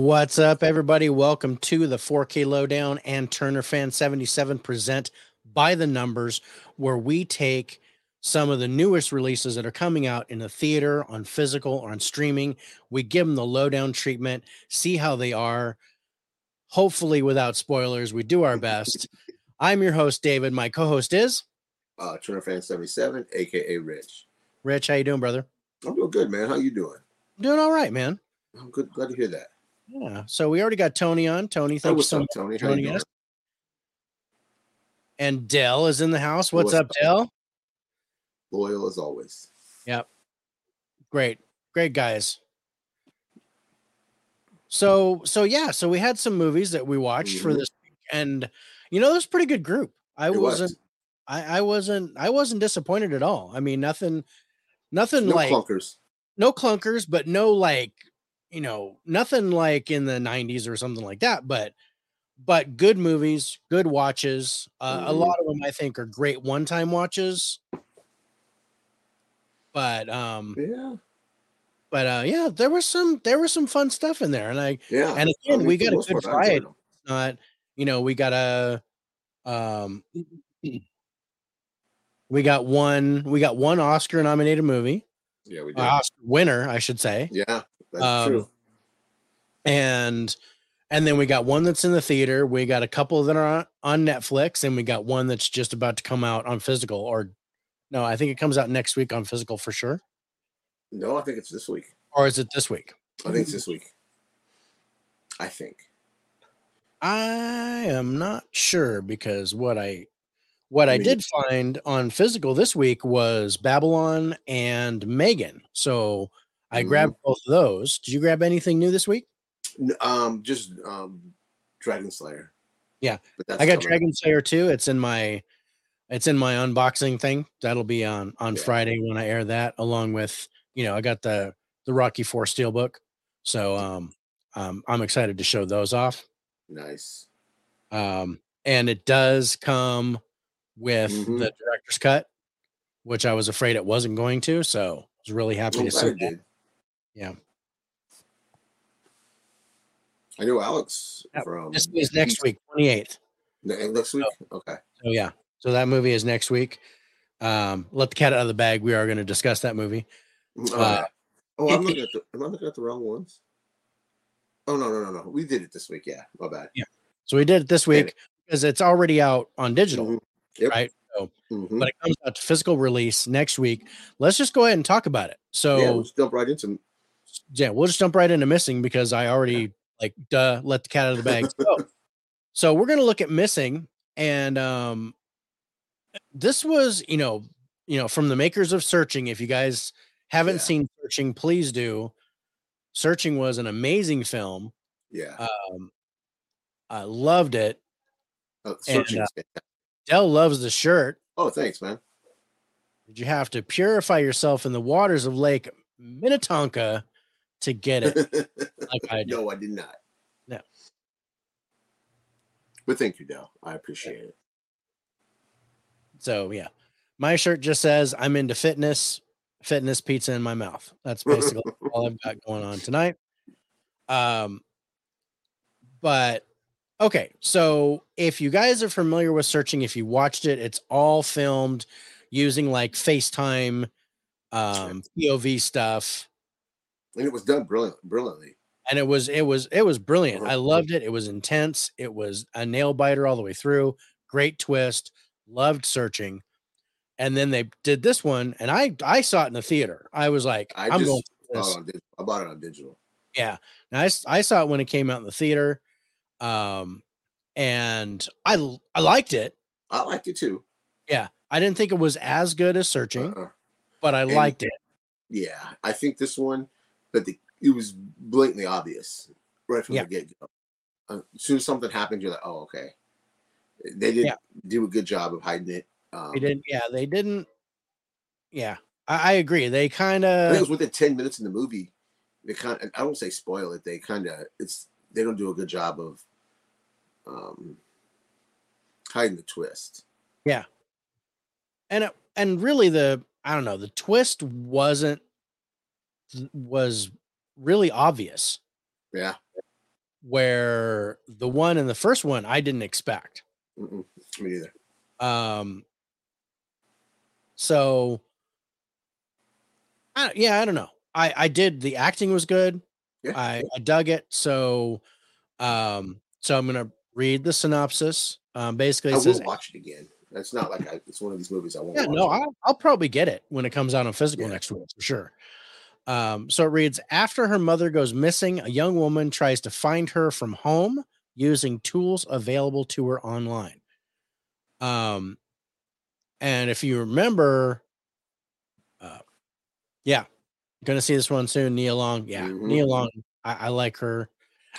What's up, everybody? Welcome to the 4K Lowedown and Turner Fan 77 present by the numbers, where we take some of the newest releases that are coming out in the theater, on physical, or on streaming. We give them the lowdown treatment, see how they are. Hopefully, without spoilers, we do our best. I'm your host, David. My co-host is uh, Turner Fan 77, aka Rich. Rich. How you doing, brother? I'm doing good, man. How you doing? doing all right, man. I'm good. Glad to hear that. Yeah. So we already got Tony on. Tony, thank you so much Tony? for joining us. And Dell is in the house. What's, up? Dell? Loyal as always. Yep. Great. Great guys. So so yeah, so we had some movies that we watched for Mhm. this week, and you know, it was a pretty good group. I It was. wasn't I, I wasn't I wasn't disappointed at all. I mean, nothing nothing No like clunkers. no clunkers, but no like, you know, nothing like in the 90s or something like that, but but good movies, good watches. Uh, A Mhm. lot of them I think are great one-time watches. But um Yeah. but uh yeah, there was some there was some fun stuff in there and I Yeah. and I again, mean, we got a good variety. Not, you know, we got a um we got one we got one Oscar nominated movie, Yeah, we uh, did. Oscar winner, I should say. yeah, that's um, true. and and then we got one that's in the theater we got a couple that are on, on netflix and we got one that's just about to come out on physical or no i think it comes out next week on physical for sure No, I think it's this week. or is it this week I think it's this week. I think. i am not sure because what i what i Me did find on physical this week was babylon and megan so i Mhm. grabbed both of those did you grab anything new this week Um, just um, Dragon Slayer. Yeah, I got coming. Dragon Slayer 2. It's in my it's in my unboxing thing. That'll be on on Yeah. Friday when I air that, along with you know, I got the the Rocky Four Steelbook. So um um I'm excited to show those off. Nice. Um and it does come with Mhm. the director's cut, which I was afraid it wasn't going to. So I was really happy I'm to see it that. Did. Yeah. I know Alex Yep, from This is next week, 28th. Next week. Okay. So yeah. So that movie is next week. Um, let the cat out of the bag. We are going to discuss that movie. Oh, Uh, oh I'm looking at the. Am I looking at the wrong ones? Oh no no no no! We did it this week. Yeah, my bad. Yeah. So we did it this Did week because it's already out on digital, Mhm. Yep. right? So, Mhm. but it comes out to physical release next week. Let's just go ahead and talk about it. So yeah, yeah, let's jump right into. We'll just jump right into missing because I already like duh let the cat out of the bag. So, so we're gonna look at missing, and um, this was you know you know from the makers of Searching. If you guys haven't Yeah. seen Searching, please do. Searching was an amazing film. Yeah. Um, I loved it. Uh, and, uh, Dell loves the shirt. oh, thanks, man. Did you have to purify yourself in the waters of Lake Minnetonka to get it? Like I no, I did not. No. But thank you, Dell. I appreciate it. So yeah, my shirt just says I'm into fitness, fitness pizza in my mouth. That's basically all I've got going on tonight. Um, but okay, so if you guys are familiar with searching, if you watched it, it's all filmed using like FaceTime, um, POV stuff. And it was done brilliant, brilliantly. and it was it was it was brilliant. Uh-huh. I loved it. It was intense. It was a nail biter all the way through. Great twist. Loved searching. And then they did this one, and I I saw it in the theater. I was like, I am just going. bought For this. on I bought it on digital. Yeah, and I I saw it when it came out in the theater, um, and I I liked it. I liked it too. Yeah, I didn't think it was as good as searching, Uh-uh. but I And- liked it. Yeah, I think this one, but the, it was blatantly obvious right from Yeah. the get go. Uh, as soon as something happened, you're like, oh, okay. They did Yeah. do a good job of hiding it. Um, They didn't. Yeah, they didn't. Yeah, I, I agree. They kind think it was within 10 minutes in the movie. They kind of, I don't say spoil it. They kind of, it's, they don't do a good job of um, hiding the twist. Yeah. And it, and really the I don't know the twist wasn't was really obvious. Yeah. where the one in the first one I didn't expect. Mm-mm, me either. Um, so, I, yeah, I don't know. I I did the acting was good. Yeah, I I dug it. So, um, so I'm gonna read the synopsis. Um, basically, I it will says, watch it again. It's not like I, it's one of these movies I won't. yeah, watch no. I'll, I'll probably get it when it comes out on physical Yeah. next week for sure. Um, so it reads After her mother goes missing, a young woman tries to find her from home using tools available to her online. Um, and if you remember, uh, yeah, gonna see this one soon. Nia Long, yeah, Mhm. Nia Long, I, I like her,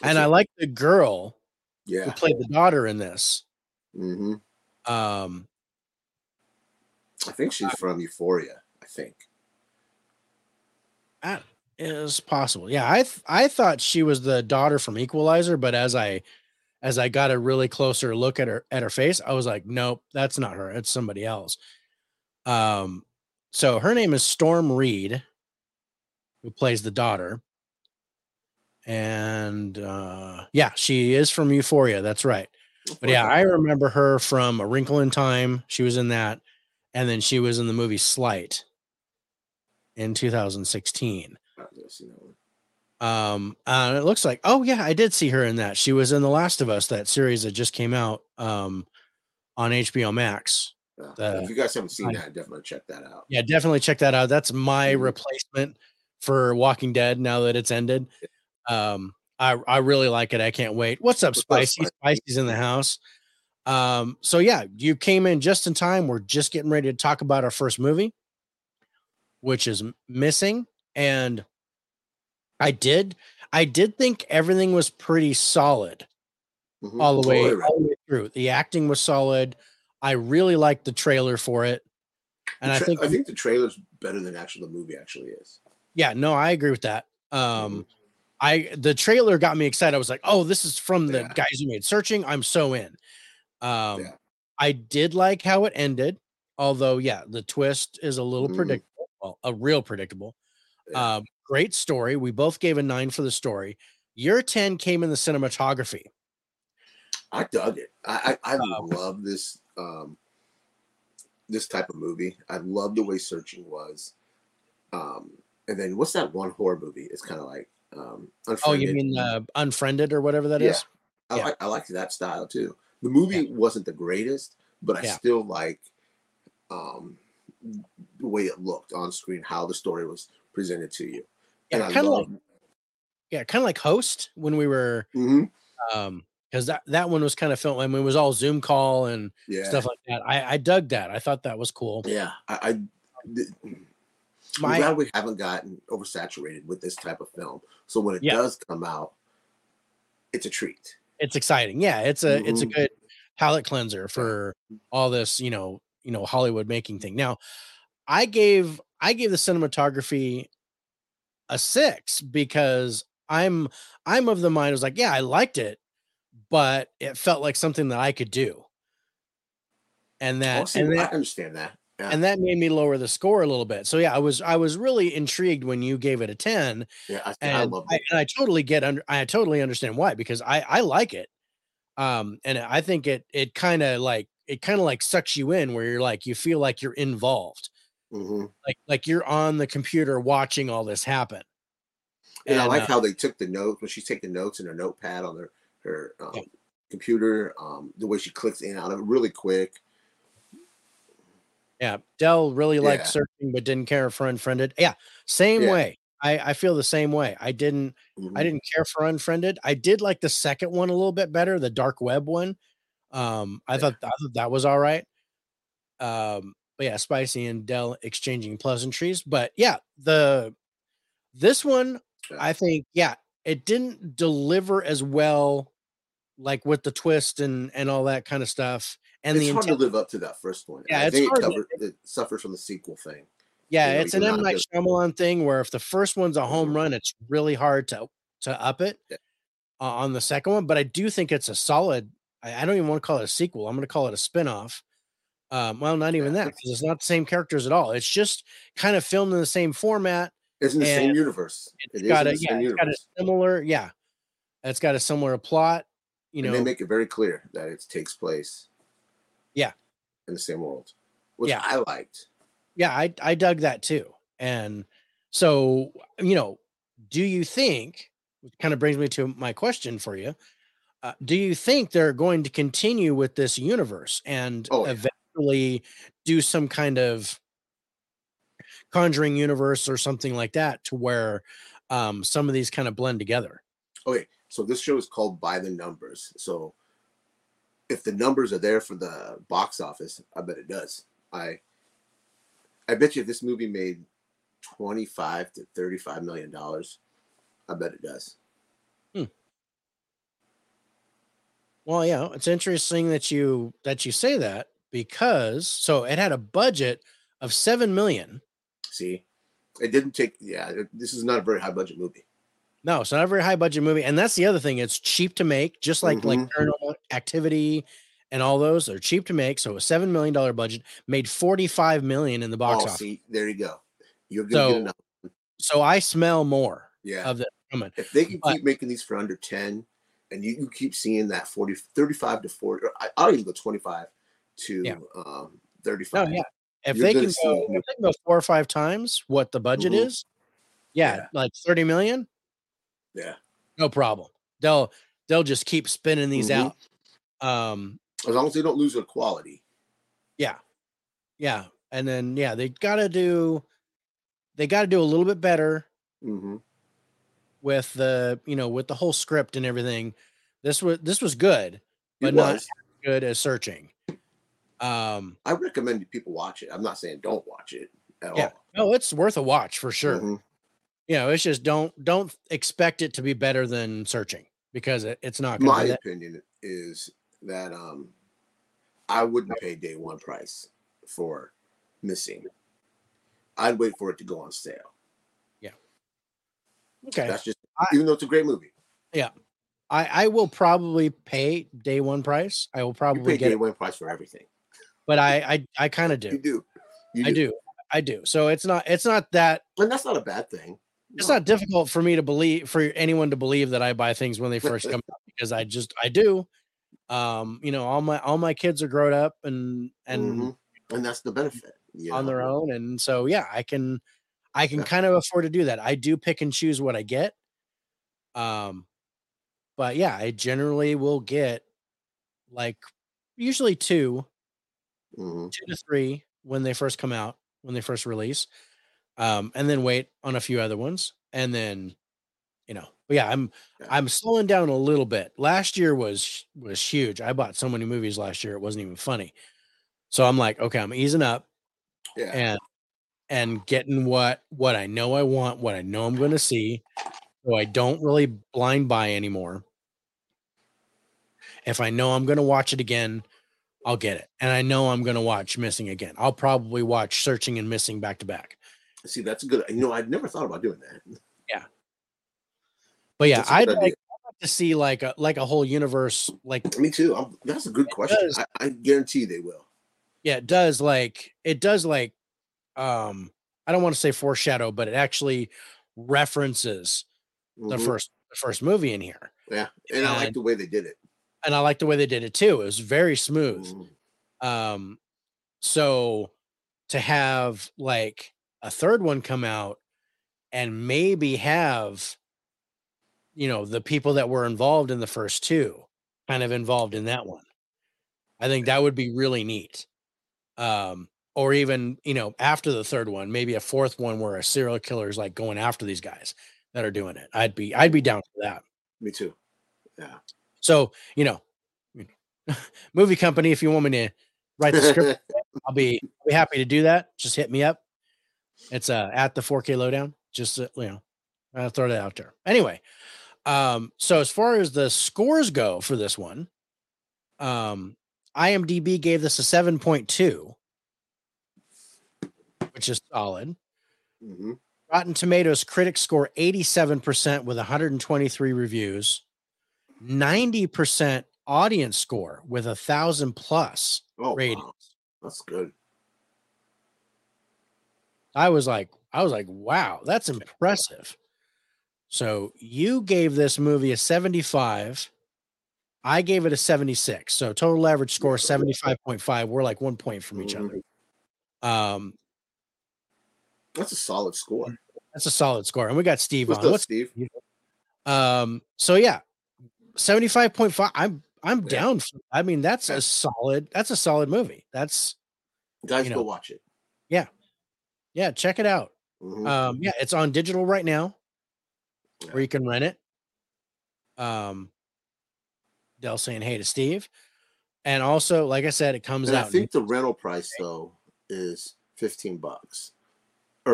and That's I like the girl yeah, who played the daughter in this. hmm Um, I think she's from Euphoria. I think. That is possible. Yeah, I th- I thought she was the daughter from Equalizer, but as I as I got a really closer look at her at her face, I was like, nope, that's not her. It's somebody else. Um, so her name is Storm Reed, who plays the daughter. And uh yeah, she is from Euphoria. That's right. But yeah, I remember her from A Wrinkle in Time. She was in that, and then she was in the movie Sleight in 2016. I've never seen that one. Um, uh, it looks like, oh yeah, I did see her in that. She was in The Last of Us, that series that just came out um on HBO Max. The- if you guys haven't seen I- that, definitely check that out. Yeah, definitely check that out. That's my Mhm. replacement for Walking Dead now that it's ended. Um, I I really like it. I can't wait. What's up, What's? Spicy? Spicy's in the house. Um, so yeah, you came in just in time. We're just getting ready to talk about our first movie, which is missing. And I did, I did think everything was pretty solid Mhm. all the way, Totally right. all the way through. The acting was solid. I really liked the trailer for it. And The I think I think the trailer's better than actually the movie actually is. Yeah, no, I agree with that. Mm-hmm. Um, I the trailer got me excited. I was like, oh, this is from the Yeah. guys who made searching. I'm so in. Um, Yeah. I did like how it ended, although, yeah, the twist is a little Mhm. predictable. Well, a real predictable. Yeah. Um, great story. We both gave a nine for the story. Your 10 came in the cinematography. I dug it. I I, I Um, love this um this type of movie. I love the way searching was. Um and then what's that one horror movie? It's kind of like um Oh, you Unfriended. mean uh, Unfriended or whatever that is? I yeah. like I liked that style too. The movie wasn't the greatest, but I Yeah. still like um the way it looked on screen, how the story was presented to you. Yeah, I kind of like yeah, kind of like Host when we were Mhm. um because that that one was kind of filmed. I mean, it was all Zoom call and yeah. stuff like that. I, I dug that. I thought that was cool. Yeah, I, I I'm My glad we haven't gotten oversaturated with this type of film. So when it Yeah. does come out, it's a treat. it's exciting. Yeah, it's a it's a Mhm. good palate cleanser for all this, you know, you know, Hollywood making thing. Now, I gave I gave the cinematography a six because I'm I'm of the mind I was like, yeah, I liked it, but it felt like something that I could do. And that and I understand that. Yeah. and that made me lower the score a little bit. So yeah, I was I was really intrigued when you gave it a 10 yeah, I, I and love I, and I totally get under I totally understand why because I I like it. Um and I think it it kind of like it kind of like sucks you in where you're like you feel like you're involved. hmm Like like you're on the computer watching all this happen. And, I like uh, how they took the notes when she's taking notes in her notepad on her her um, Yeah. computer. Um, the way she clicks in and out of it really quick. Yeah, Dell really liked Yeah. searching but didn't care for unfriended. Yeah, same Yeah. way. I I feel the same way. I didn't I Mhm. didn't care for unfriended. I did like the second one a little bit better, the dark web one. Um, I Yeah. thought I thought that was all right. Um, but yeah, Spicy and Dell exchanging pleasantries. But yeah, the this one, I think, yeah, it didn't deliver as well, like with the twist and and all that kind of stuff. And it's the hard intent, to live up to that first one. Yeah, I it's think hard it, covered, it suffers from the sequel thing. yeah, you know, it's an M Night Shyamalan thing where if the first one's a home Mhm. run, it's really hard to to up it Yeah. uh, on the second one. But I do think it's a solid. I, I don't even want to call it a sequel. I'm going to call it a spinoff. Um, well, not even that because it's not the same characters at all. It's just kind of filmed in the same format. It's in the same universe. It's It is got in a the yeah, same it's got a universe. similar yeah. It's got a similar plot. You and know, they make it very clear that it takes place. Yeah. In the same world, which Yeah. I liked. yeah, I I dug that too. And so, you know, do you think which kind of brings me to my question for you. Uh, do you think they're going to continue with this universe and Oh, yeah. eventually do some kind of conjuring universe or something like that to where um, some of these kind of blend together? Okay, so this show is called By the Numbers. So if the numbers are there for the box office, I bet it does. I I bet you if this movie made 25 to 35 million dollars, I bet it does. Well, yeah, it's interesting that you that you say that because so it had a budget of 7 million. See? It didn't take yeah, it- this is not a very high budget movie. No, it's not a very high budget movie, and that's the other thing. It's cheap to make, just like like Mhm. Paranormal Activity and all those. They're cheap to make. So a seven million dollar budget made forty five million in the box oh, office. see, there you go. You're gonna So- get enough. So I smell more Yeah. of that coming. if they can but- keep making these for under 10 and you, you keep seeing that 40 35 to 40 or I, i'll even go 25 to Yeah. um No, 35 yeah. If You're they can go, if they can go four or five times what the budget Mhm. is, yeah, Yeah. like thirty million, yeah no problem. They'll they'll just keep spinning these Mhm. out. Um, as long as they don't lose their quality yeah, Yeah. and then yeah, they gotta do they gotta do a little bit better hmm with the you know with the whole script and everything. This was this was good, but it not was good as searching. Um, i recommend people watch it i'm not saying don't watch it at Yeah, all no, it's worth a watch for sure. Mhm. You know, it's just don't don't expect it to be better than searching because it, it's not. My opinion is that um i wouldn't pay day one price for missing i'd wait for it to go on sale Okay, that's just I- even though it's a great movie Yeah, I I will probably pay day one price. I will probably pay get day it, one price for everything but I I I kind of do. you do. You do I do. I do. So it's not it's not that and that's not a bad thing it's No. not difficult for me to believe for anyone to believe that I buy things when they first come out because I just I do. Um, you know, all my all my kids are grown up and and Mhm. and that's the benefit you on their own, and so yeah, I can I can kind of afford to do that. I do pick and choose what I get. Um, but yeah, I generally will get like usually two, Mhm. two to three when they first come out, when they first release, um, and then wait on a few other ones, and then you know, but yeah, I'm Yeah. I'm slowing down a little bit. Last year was was huge. I bought so many movies last year; it wasn't even funny. So I'm like, okay, I'm easing up yeah and and getting what what I know I want, what I know I'm going to see, so I don't really blind buy anymore. If I know I'm going to watch it again, I'll get it, and I know I'm going to watch Missing again. I'll probably watch Searching and Missing back to back. see that's a good you know i'd never thought about doing that Yeah. But yeah, I'd like. I'd like to see like a like a whole universe. Like me too I'm, that's a good question does. I, I guarantee they will yeah, it does like it does like um I don't want to say foreshadow, but it actually references the Mhm. first the first movie in here. yeah and i like the way they did it and I like the way they did it too. It was very smooth. Mhm. Um, so to have like a third one come out and maybe have, you know, the people that were involved in the first two kind of involved in that one, I think that would be really neat. Um, or even, you know, after the third one, maybe a fourth one where a serial killer is like going after these guys that are doing it. I'd be, I'd be down for that. me too yeah So, you know, movie company, if you want me to write the script, I'll be I'll be happy to do that. Just hit me up. It's uh at the 4K lowedown. Just uh, you know, I'll throw that out there. Anyway, um, so as far as the scores go for this one, um, IMDb gave this a 7.2, which is solid. Mhm. Rotten Tomatoes critics score 87% with 123 reviews, 90% audience score with a thousand plus oh ratings. wow. that's good I was like, I was like, wow, that's impressive. So you gave this movie a 75. I gave it a 76. So total average score 75.5. We're like one point from each other. Um, That's a solid score. that's a solid score. And we got Steve What's on. up, What's Steve? um so yeah, 75.5. I'm I'm Yeah. down. For, I mean, that's a solid, that's a solid movie. That's Guys, you go watch it. yeah, Yeah, check it out. Mhm. Um, yeah, it's on digital right now Yeah. where you can rent it. Um Dell saying hey to Steve. And also, like I said, it comes and I think the rental price though is fifteen bucks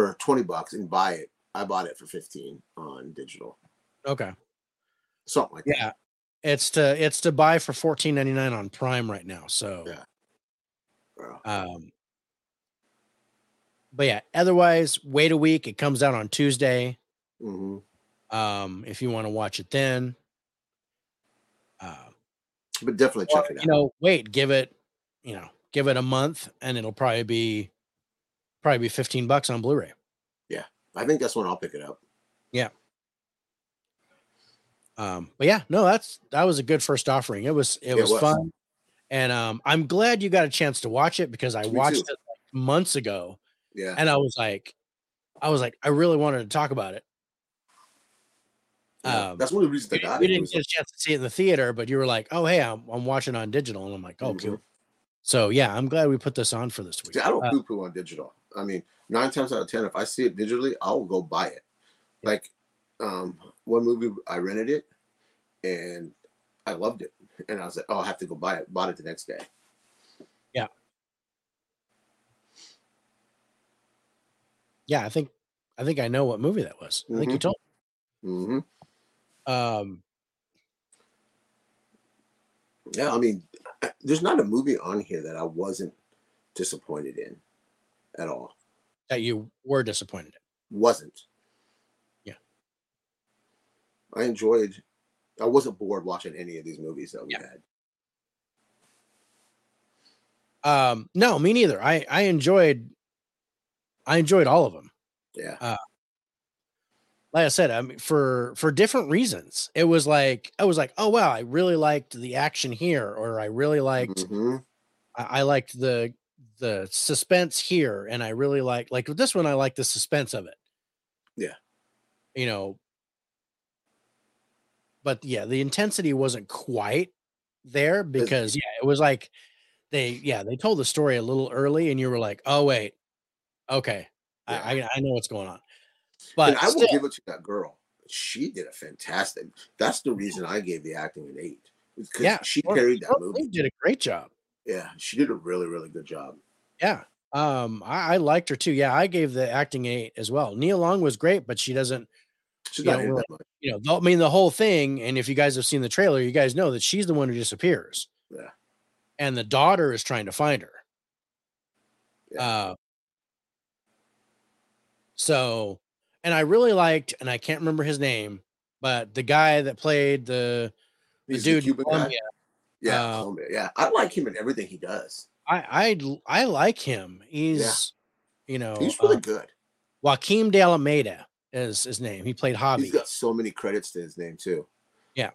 or twenty bucks, and buy it. I bought it for fifteen on digital, okay. something like that. Yeah. It's to it's to buy for fourteen ninety nine on Prime right now. So Yeah. Bro. um but yeah, otherwise wait a week. It comes out on Tuesday. hmm Um, if you want to watch it then. Uh But definitely or, check it out. you know, wait, give it, you know, give it a month and it'll probably be probably be 15 bucks on Blu-ray. Yeah. I think that's when I'll pick it up. Yeah. Um, but yeah, no, that's that was a good first offering. It was it It was, was. fun. And um I'm glad you got a chance to watch it because I Me watched too. it like months ago Yeah. and I was like I was like I really wanted to talk about it. Yeah. Um, that's one of the reasons I we, got we it. It didn't get a chance to see it in the theater, but you were like, "Oh, hey, I'm, I'm watching on digital," and I'm like, "Oh, cool." So yeah, I'm glad we put this on for this week. See, I don't Uh, poo poo on digital. I mean, nine times out of ten, if I see it digitally, I'll go buy it. Like, um, one movie I rented it, and I loved it, and I was like, "Oh, I have to go buy it." Bought it the next day. yeah, Yeah, I think I think I know what movie that was. I think you Mhm. told. hmm me. Um, Yeah, I mean, I- there's not a movie on here that I wasn't disappointed in at all. that you were disappointed. in. Wasn't. Yeah. I enjoyed. I wasn't bored watching any of these movies that we Yeah. had. Um, no, me neither. I I enjoyed I enjoyed all of them. Yeah. Like I said, I mean, for for different reasons. It was like I was like, oh wow, I really liked the action here, or I really liked Mhm. I, I liked the the suspense here, and I really like like with this one, I like the suspense of it. Yeah. You know, but yeah, the intensity wasn't quite there because yeah, it was like they yeah they told the story a little early, and you were like, oh wait, okay, I, I I know what's going on. But and I will still, give it to that girl. She did a fantastic. That's the reason I gave the acting an eight. Because Yeah, she carried that movie. Lee did a great job. Yeah, she did a really, really good job. Yeah. Um, I, I liked her too. Yeah, I gave the acting eight as well. Nia Long was great, but she doesn't, She's Yeah, not here really. that much. you know, I mean, the whole thing. And if you guys have seen the trailer, you guys know that she's the one who disappears. Yeah. And the daughter is trying to find her. Yeah. Uh, so, and I really liked, and I can't remember his name, but the guy that played the the He's dude guy. Colombia, Yeah, uh, Columbia. yeah. I like him in everything he does. I I I like him. He's, you know, He's really uh, good. Joaquim de Almeida is his name. He played Javi. He's got so many credits to his name too. Yeah.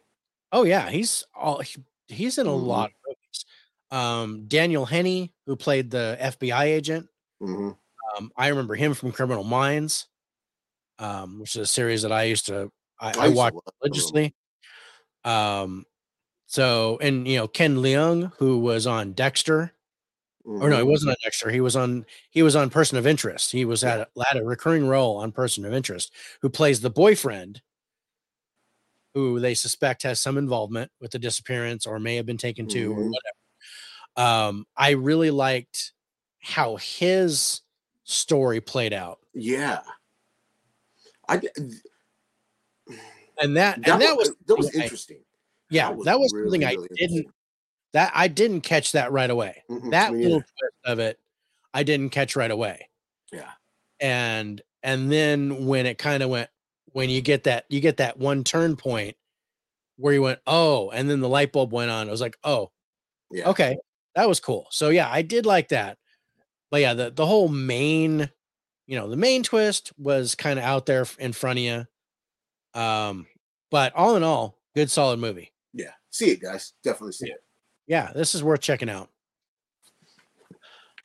Oh yeah, he's all he, he's in a Mhm. lot of movies. Um, Daniel Henney, who played the FBI agent, hmm um, I remember him from Criminal Minds, um, which is a series that I used to I, I used to watched love Criminal religiously. Um, so and you know Ken Leung, who was on Dexter, or no, he Mhm. wasn't on Dexter. He was on he was on Person of Interest. He was had a, had a recurring role on Person of Interest, who plays the boyfriend, who they suspect has some involvement with the disappearance or may have been taken to or Mhm. whatever. Um, I really liked how his story played out, Yeah. I and that that, and that was was that was I- interesting. yeah, that was, really, something I really didn't that I didn't catch that right away. Mm-mm, that little neither. twist of it, I didn't catch right away. Yeah. and and then when it kind of went when you get that you get that one turn point where you went oh and then the light bulb went on it was like oh Yeah. okay that was cool so yeah i did like that but yeah the the whole main you know the main twist was kind of out there in front of you Um, but all in all, good solid movie. Yeah, see it, guys. Definitely see it. Yeah, this is worth checking out.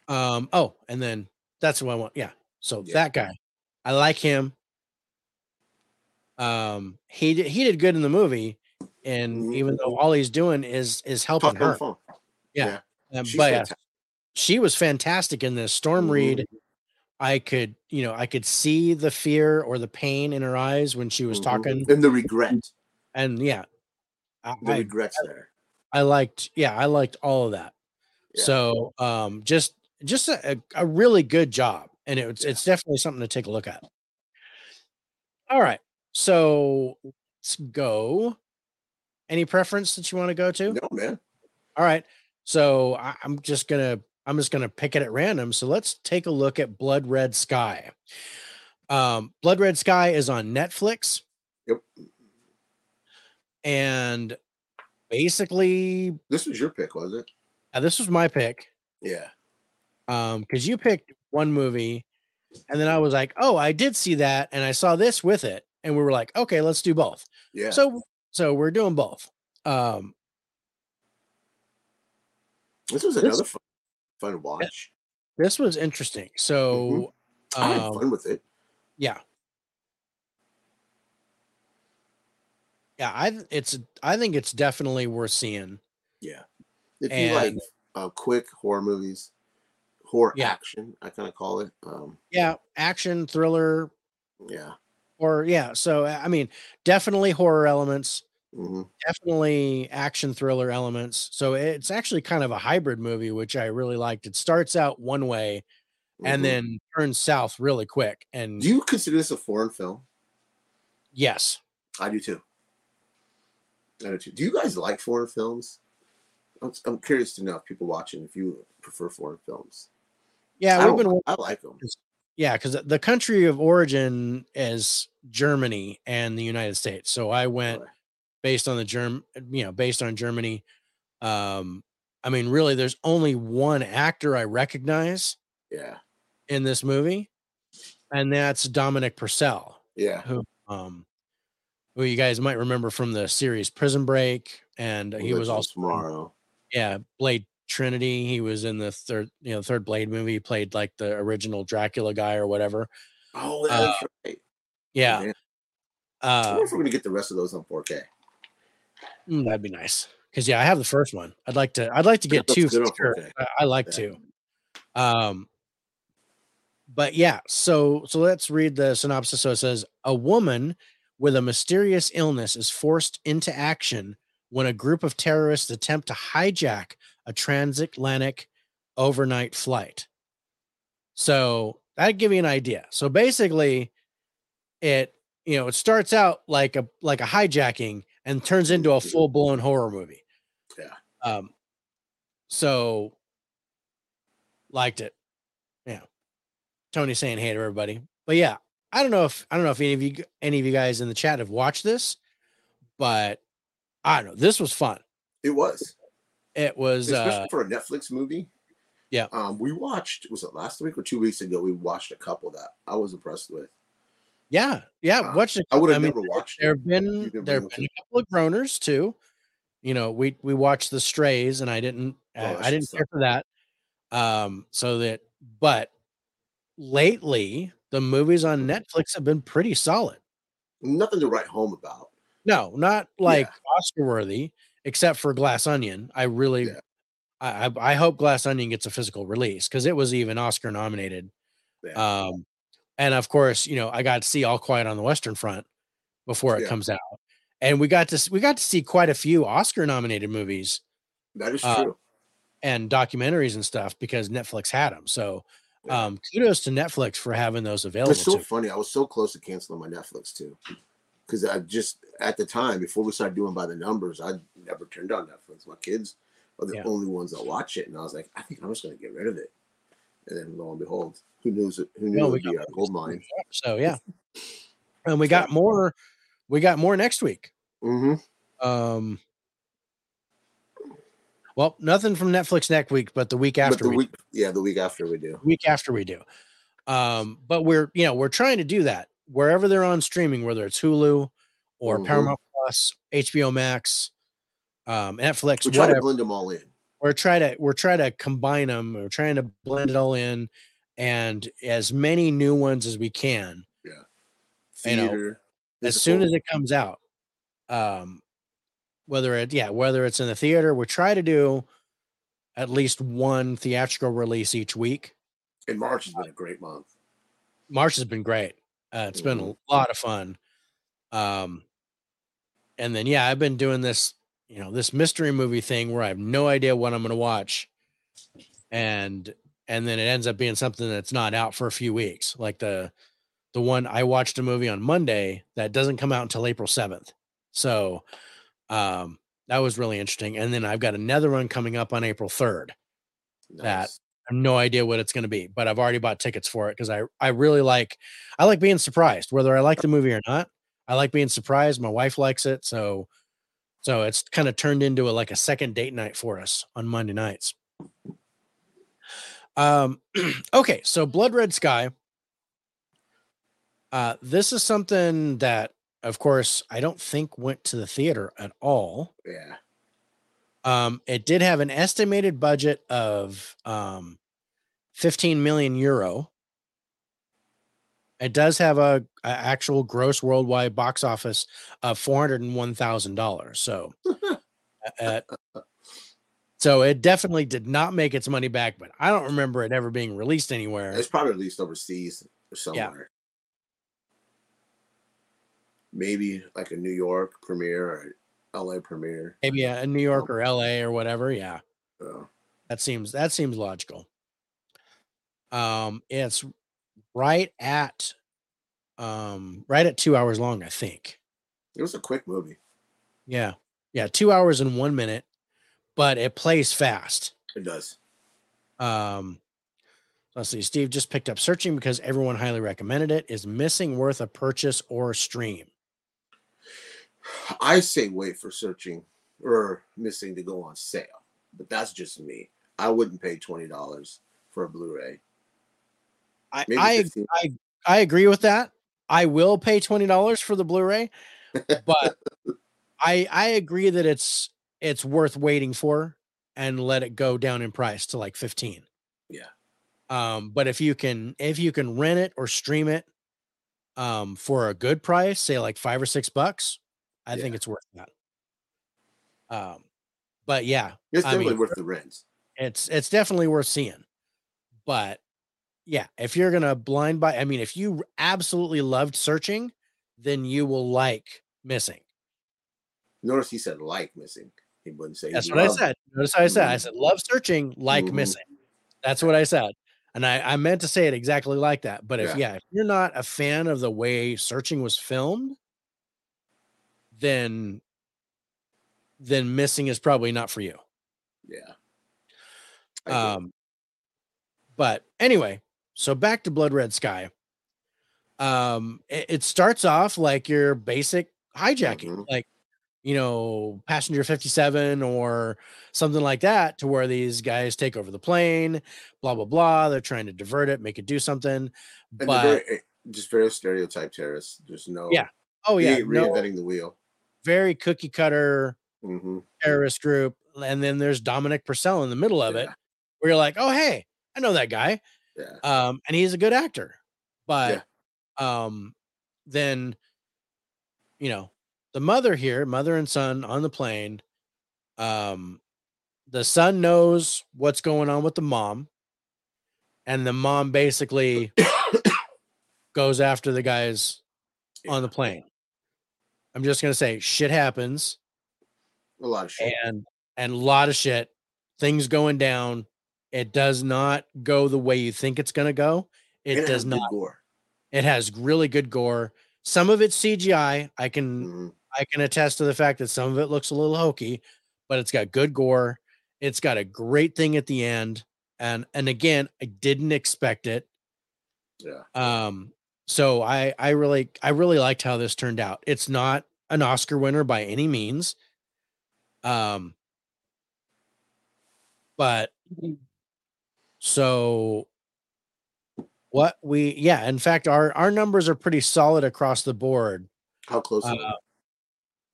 Um, oh, and then that's what I want. Yeah. So Yeah. that guy, I like him. Um, he did he did good in the movie, and Mhm. even though all he's doing is is helping on her, phone. Yeah. Um, but yeah, fantastic. she was fantastic in this. Storm Mhm. Reed, I could, you know, I could see the fear or the pain in her eyes when she was Mhm. talking, and the regret. and yeah, I, The I, regrets there. I liked, yeah, I liked all of that. Yeah. So, um, just just a, a a really good job, and it's Yeah. it's definitely something to take a look at. All right, so let's go. Any preference that you want to go to? No, man. All right. So I, I'm just gonna I'm just gonna pick it at random. So let's take a look at Blood Red Sky. Um, Blood Red Sky is on Netflix. Yep. And basically, This was your pick, was it? uh, this was my pick. Yeah. Um, because you picked one movie, and then I was like, oh, I did see that, and I saw this with it, and we were like, okay, let's do both. Yeah. So so we're doing both. Um, this was this- another fun, fun to watch. this was interesting. So I had um, fun with it. Yeah. Yeah, I it's I think it's definitely worth seeing. Yeah. If and- you like uh, quick horror movies, horror Yeah. action, I kind of call it. Um, Yeah, action, thriller, yeah. or yeah. So I mean, definitely horror elements, hmm definitely action thriller elements. So it's actually kind of a hybrid movie, which I really liked. It starts out one way and then turns south really quick. And Mm-hmm. do you consider this a foreign film? yes, I do too. I do too. Do you guys like foreign films? I'm, I'm curious to know if people watching if you prefer foreign films. yeah, I, we've been I like them. Yeah, because the country of origin is Germany and the United States. So I went based on the germ, you know, based on Germany. Um, I mean, really, there's only one actor I recognize Yeah. in this movie, and that's Dominic Purcell, Yeah. who um who you guys might remember from the series Prison Break, and he was also tomorrow. yeah, Blade Trinity. He was in the third, you know, third Blade movie. He played like the original Dracula guy or whatever. Oh, that's right. Yeah. Man, I Uh, wonder if we're gonna get the rest of those on 4K. Mm, that'd be nice. Cause yeah, I have the first one. I'd like to, I'd like to get two. for sure. 4K. I, I like Yeah. to. Um, but yeah, so so let's read the synopsis. So it says a woman with a mysterious illness is forced into action when a group of terrorists attempt to hijack a transatlantic overnight flight. So that'd give you an idea. So basically, it you know it starts out like a like a hijacking and turns into a full blown horror movie. Yeah. Um. So liked it. Yeah. Tony saying hey to everybody, but yeah, I don't know if I don't know if any of you any of you guys in the chat have watched this, but I don't know. This was fun. It was. It was Especially uh for a Netflix movie. Yeah. Um, we watched was it last week or two weeks ago? We watched a couple that I was impressed with. Yeah, yeah. Uh, Watch it. I would have I mean, never watched There have been there have been a couple of groaners too. You know, we we watched the strays and I didn't Oh, I, I didn't care for that. Um, so that but lately the movies on Mm-hmm. Netflix have been pretty solid. Nothing to write home about. No, not like Oscar worthy, except for Glass Onion. I really Yeah. I, I I hope Glass Onion gets a physical release because it was even Oscar nominated. Yeah. Um, and of course, you know, I got to see All Quiet on the Western Front before it Yeah. comes out, and we got to we got to see quite a few Oscar nominated movies that is uh, true. and documentaries and stuff because Netflix had them. So, Yeah. um, kudos to Netflix for having those available. It's so funny. I was so close to canceling my Netflix too. Because I just at the time before we started doing by the numbers, I never turned on Netflix. My kids are the Yeah. only ones that watch it, and I was like, I think I'm just gonna get rid of it. And then lo and behold, who knows it? Who knew Well, it would be a gold mine? So yeah, and we got more. We got more next week. Mm-hmm. Um, well, nothing from Netflix next week, but the week after But the we week, yeah, the week after we do. week after we do. Um, but we're you know we're trying to do that wherever they're on streaming, whether it's Hulu, or Mhm. Paramount Plus, HBO Max, um, Netflix, We try to blend them all in. We're trying to we're trying to combine them. We're trying to blend it all in, and as many new ones as we can You know, Theater. as soon as it comes out. Um, whether it yeah whether it's in the theater, we try to do at least one theatrical release each week. and March has been a great month. March has been great. Uh, it's been a Mhm. lot of fun. Um, and then yeah, I've been doing this, you know, this mystery movie thing where I have no idea what I'm going to watch, and and then it ends up being something that's not out for a few weeks. Like the the one I watched a movie on Monday that doesn't come out until April seventh. So, um, that was really interesting. And then I've got another one coming up on April third. That- I have no idea what it's going to be, but I've already bought tickets for it because I I really like I like being surprised whether I like the movie or not. I like being surprised. My wife likes it, so so it's kind of turned into a like a second date night for us on Monday nights. Um okay, so Blood Red Sky. Uh this is something that of course I don't think went to the theater at all. Yeah. Um, it did have an estimated budget of um, 15 million euro. It does have a, a actual gross worldwide box office of four hundred and one thousand dollars. So, uh, so it definitely did not make its money back. But I don't remember it ever being released anywhere. It's probably released overseas or somewhere. Maybe like a New York premiere or LA premiere. Maybe a New York or L.A. or whatever. Yeah. So, That seems that seems logical. Um, it's right at um right at two hours long, I think. it was a quick movie. Yeah, yeah, two hours and one minute, but it plays fast. It does. Um, let's see. Steve just picked up searching because everyone highly recommended it. Is missing worth a purchase or a stream? I say wait for searching or missing to go on sale, but that's just me. I wouldn't pay twenty dollars for a Blu-ray. I I I I agree with that. I will pay twenty dollars for the Blu-ray, but I I agree that it's it's worth waiting for and let it go down in price to like fifteen. Yeah. Um, but if you can if you can rent it or stream it, um, for a good price, say like five or six bucks, I think it's worth that. Um, but yeah, It's I definitely mean, worth the rent. it's it's definitely worth seeing. But yeah, if you're gonna blind buy, I mean, if you absolutely loved searching, then you will like missing. Notice he said like missing. He wouldn't say. That's what I said. Notice how I said I Mhm. said love searching, like Mhm. missing. That's what I said. And I, I meant to say it exactly like that. But if Yeah. yeah, if you're not a fan of the way searching was filmed, then then missing is probably not for you. Yeah. Um, but anyway, so back to Blood Red Sky. Um, it, it starts off like your basic hijacking, Mhm. like you know, passenger 57 or something like that, to where these guys take over the plane, blah blah blah. They're trying to divert it, make it do something. and But very, eh, just very stereotype terrorists. There's no Yeah. oh yeah, ain't no, reinventing the wheel. very cookie cutter hmm terrorist group. And then there's Dominic Purcell in the middle of it, where you're like, oh hey, I know that guy. Yeah. um and he's a good actor but um then you know the mother here mother and son on the plane um the son knows what's going on with the mom and the mom basically goes after the guys on the plane i'm just going to say shit happens A lot of shit. and and a lot of shit things going down it does not go the way you think it's going to go it And does not gore. It has really good gore. Some of it's CGI. I can Mhm. I can attest to the fact that some of it looks a little hokey, but it's got good gore. It's got a great thing at the end. And and again, I didn't expect it. Yeah. Um so I I really I really liked how this turned out. It's not an Oscar winner by any means. Um but so what we yeah, in fact our our numbers are pretty solid across the board. How close? are Uh, they?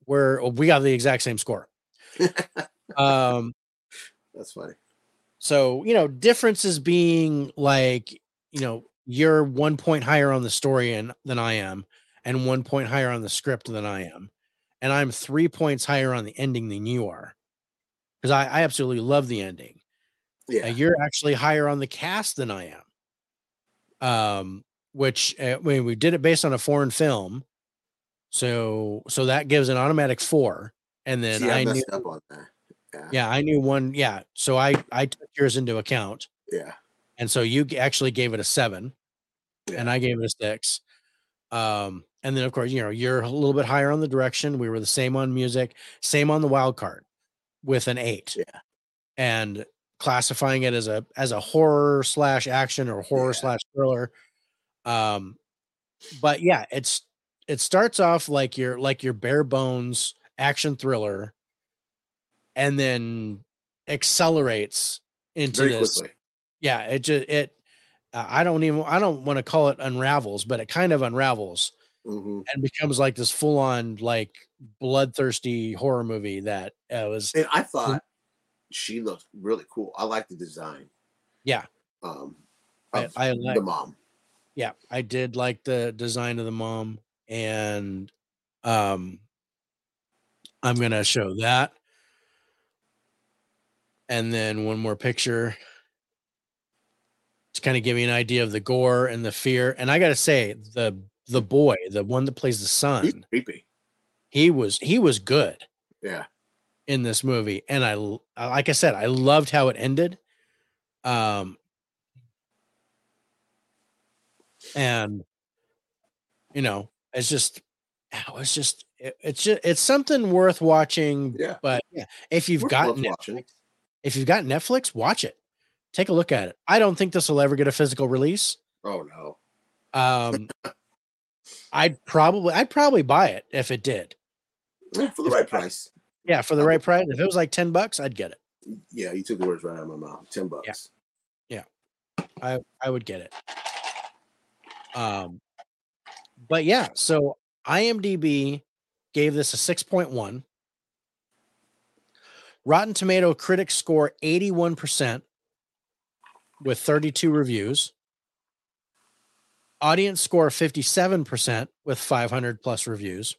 we're we got the exact same score. um, That's funny. so you know, differences being like you know you're one point higher on the story and than I am, and one point higher on the script than I am, and I'm three points higher on the ending than you are, because I, I absolutely love the ending. Yeah. you're actually higher on the cast than I am. Um, which uh, I mean, we did it based on a foreign film, so so that gives an automatic four. And then See, I, I knew, messed up on that. Yeah. yeah, I knew one. Yeah, so I I took yours into account, Yeah. and so you actually gave it a seven, Yeah. and I gave it a six. Um, and then of course, you know, you're a little bit higher on the direction. We were the same on music, same on the wild card, with an eight. Yeah. and classifying it as a as a horror slash action or horror Yeah. slash thriller. Um, but yeah, it's it starts off like your like your bare bones action thriller, and then accelerates into Very this quickly. yeah it just it uh, i don't even i don't want to call it unravels but it kind of unravels hmm and becomes like this full-on like bloodthirsty horror movie that uh, was And I thought she looked really cool. I like the design. yeah Um, I- I the like- mom. yeah i did like the design of the mom and um i'm gonna show that and then one more picture to kind of give you an idea of the gore and the fear and i gotta say the the boy the one that plays the son He's creepy. he was he was good Yeah. In this movie and i like i said i loved how it ended um and you know it's just it's just it- it's just it's something worth watching Yeah. but yeah if you've got Netflix, if you've got netflix watch it take a look at it i don't think this will ever get a physical release Oh no. um i'd probably i'd probably buy it if it did Yeah, for the right price. Yeah for the right price if it was like 10 bucks i'd get it Yeah, you took the words right out of my mouth. Ten bucks. Yeah. I I would get it. Um, but yeah, so IMDb gave this a six point one. Rotten Tomato critics score eighty one percent with thirty two reviews. Audience score fifty seven percent with five hundred plus reviews.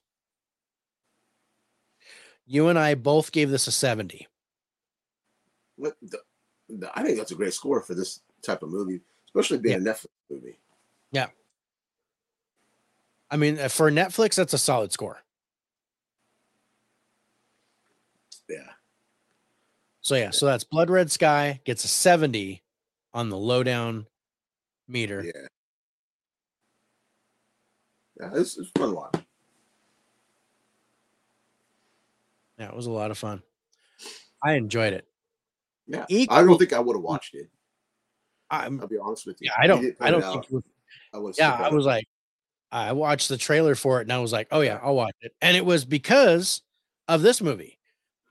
You and I both gave this a seventy. What the, the- I think that's a great score for this type of movie, especially being a Netflix movie. Yeah. I mean, uh, for Netflix, that's a solid score. Yeah. So yeah, so that's Blood Red Sky gets a 70 on the lowedown meter. Yeah. Yeah, it's, it's fun watch. Yeah, it was a lot of fun. I enjoyed it. Yeah. I don't think I would have watched it. I'm, I'll be honest with you. yeah, I don't, I don't think, out, you would- I would've yeah, I was like, I watched the trailer for it and I was like, oh yeah, I'll watch it. And it was because of this movie.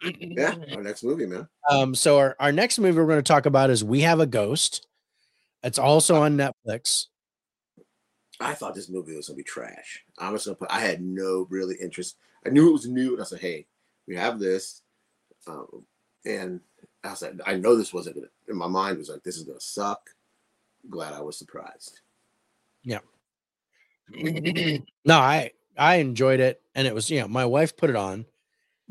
Yeah, our next movie, man. Um, so our, our next movie we're going to talk about is We Have a Ghost. It's also on Netflix. I thought this movie was gonna be trash. I was gonna put. I had no really interest. I knew it was new, and I said, "Hey, we have this," um, and I was like, "I know this wasn't gonna." In my mind, was like, "This is gonna suck." Glad I was surprised. Yeah. no, I I enjoyed it, and it was you know my wife put it on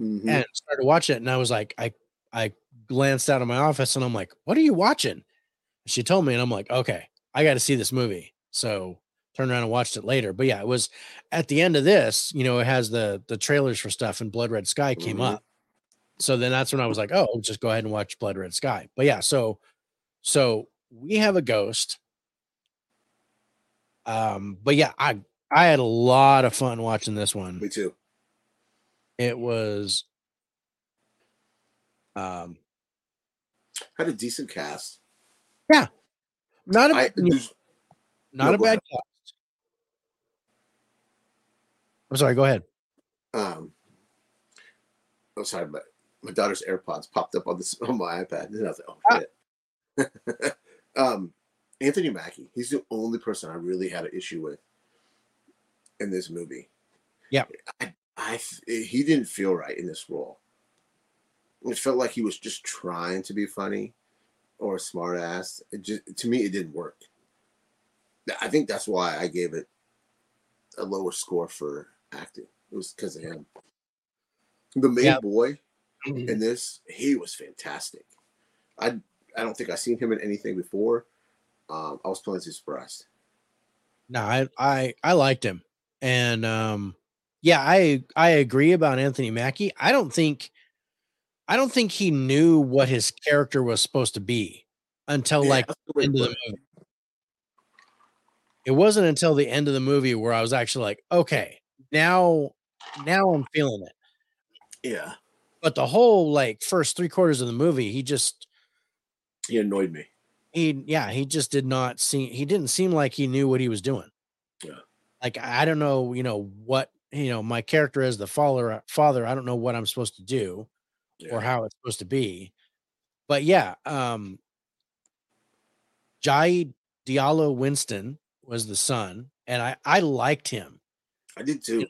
Mhm. and started watching it, and I was like I I glanced out of my office and I'm like, what are you watching? She told me, and I'm like, okay, I got to see this movie. So turned around and watched it later. But yeah, it was at the end of this. You know, it has the the trailers for stuff, and Blood Red Sky came Mhm. up. So then that's when I was like, oh, just go ahead and watch Blood Red Sky. But yeah, so so we have a ghost. Um, but yeah, I I had a lot of fun watching this one. Me too. It was um Had a decent cast. Yeah. Not a I, not no, a bad cast. I'm sorry, go ahead. um, I'm sorry, but my daughter's AirPods popped up on this on my iPad, and I was like, "Oh Ah. shit." um, Anthony Mackie. He's the only person I really had an issue with in this movie. Yeah. I, I he didn't feel right in this role. It felt like he was just trying to be funny or a smart ass. It just to me it didn't work. I think that's why I gave it a lower score for acting. It was because of him. The main boy mm-hmm. in this, he was fantastic. I I don't think I've seen him in anything before. Um, I was pleasantly surprised. No, I I I liked him, and um, yeah, I I agree about Anthony Mackie. I don't think I don't think he knew what his character was supposed to be until yeah, like the end of the movie. It wasn't until the end of the movie where I was actually like, okay, now now I'm feeling it. Yeah. But the whole like first three quarters of the movie, he just he annoyed me. He yeah, he just did not seem he didn't seem like he knew what he was doing. Yeah. Like I don't know, you know, what you know, my character as the father father, I don't know what I'm supposed to do yeah. or how it's supposed to be. But yeah, um Jahi Di'Allo Winston was the son, and I I liked him. I did too.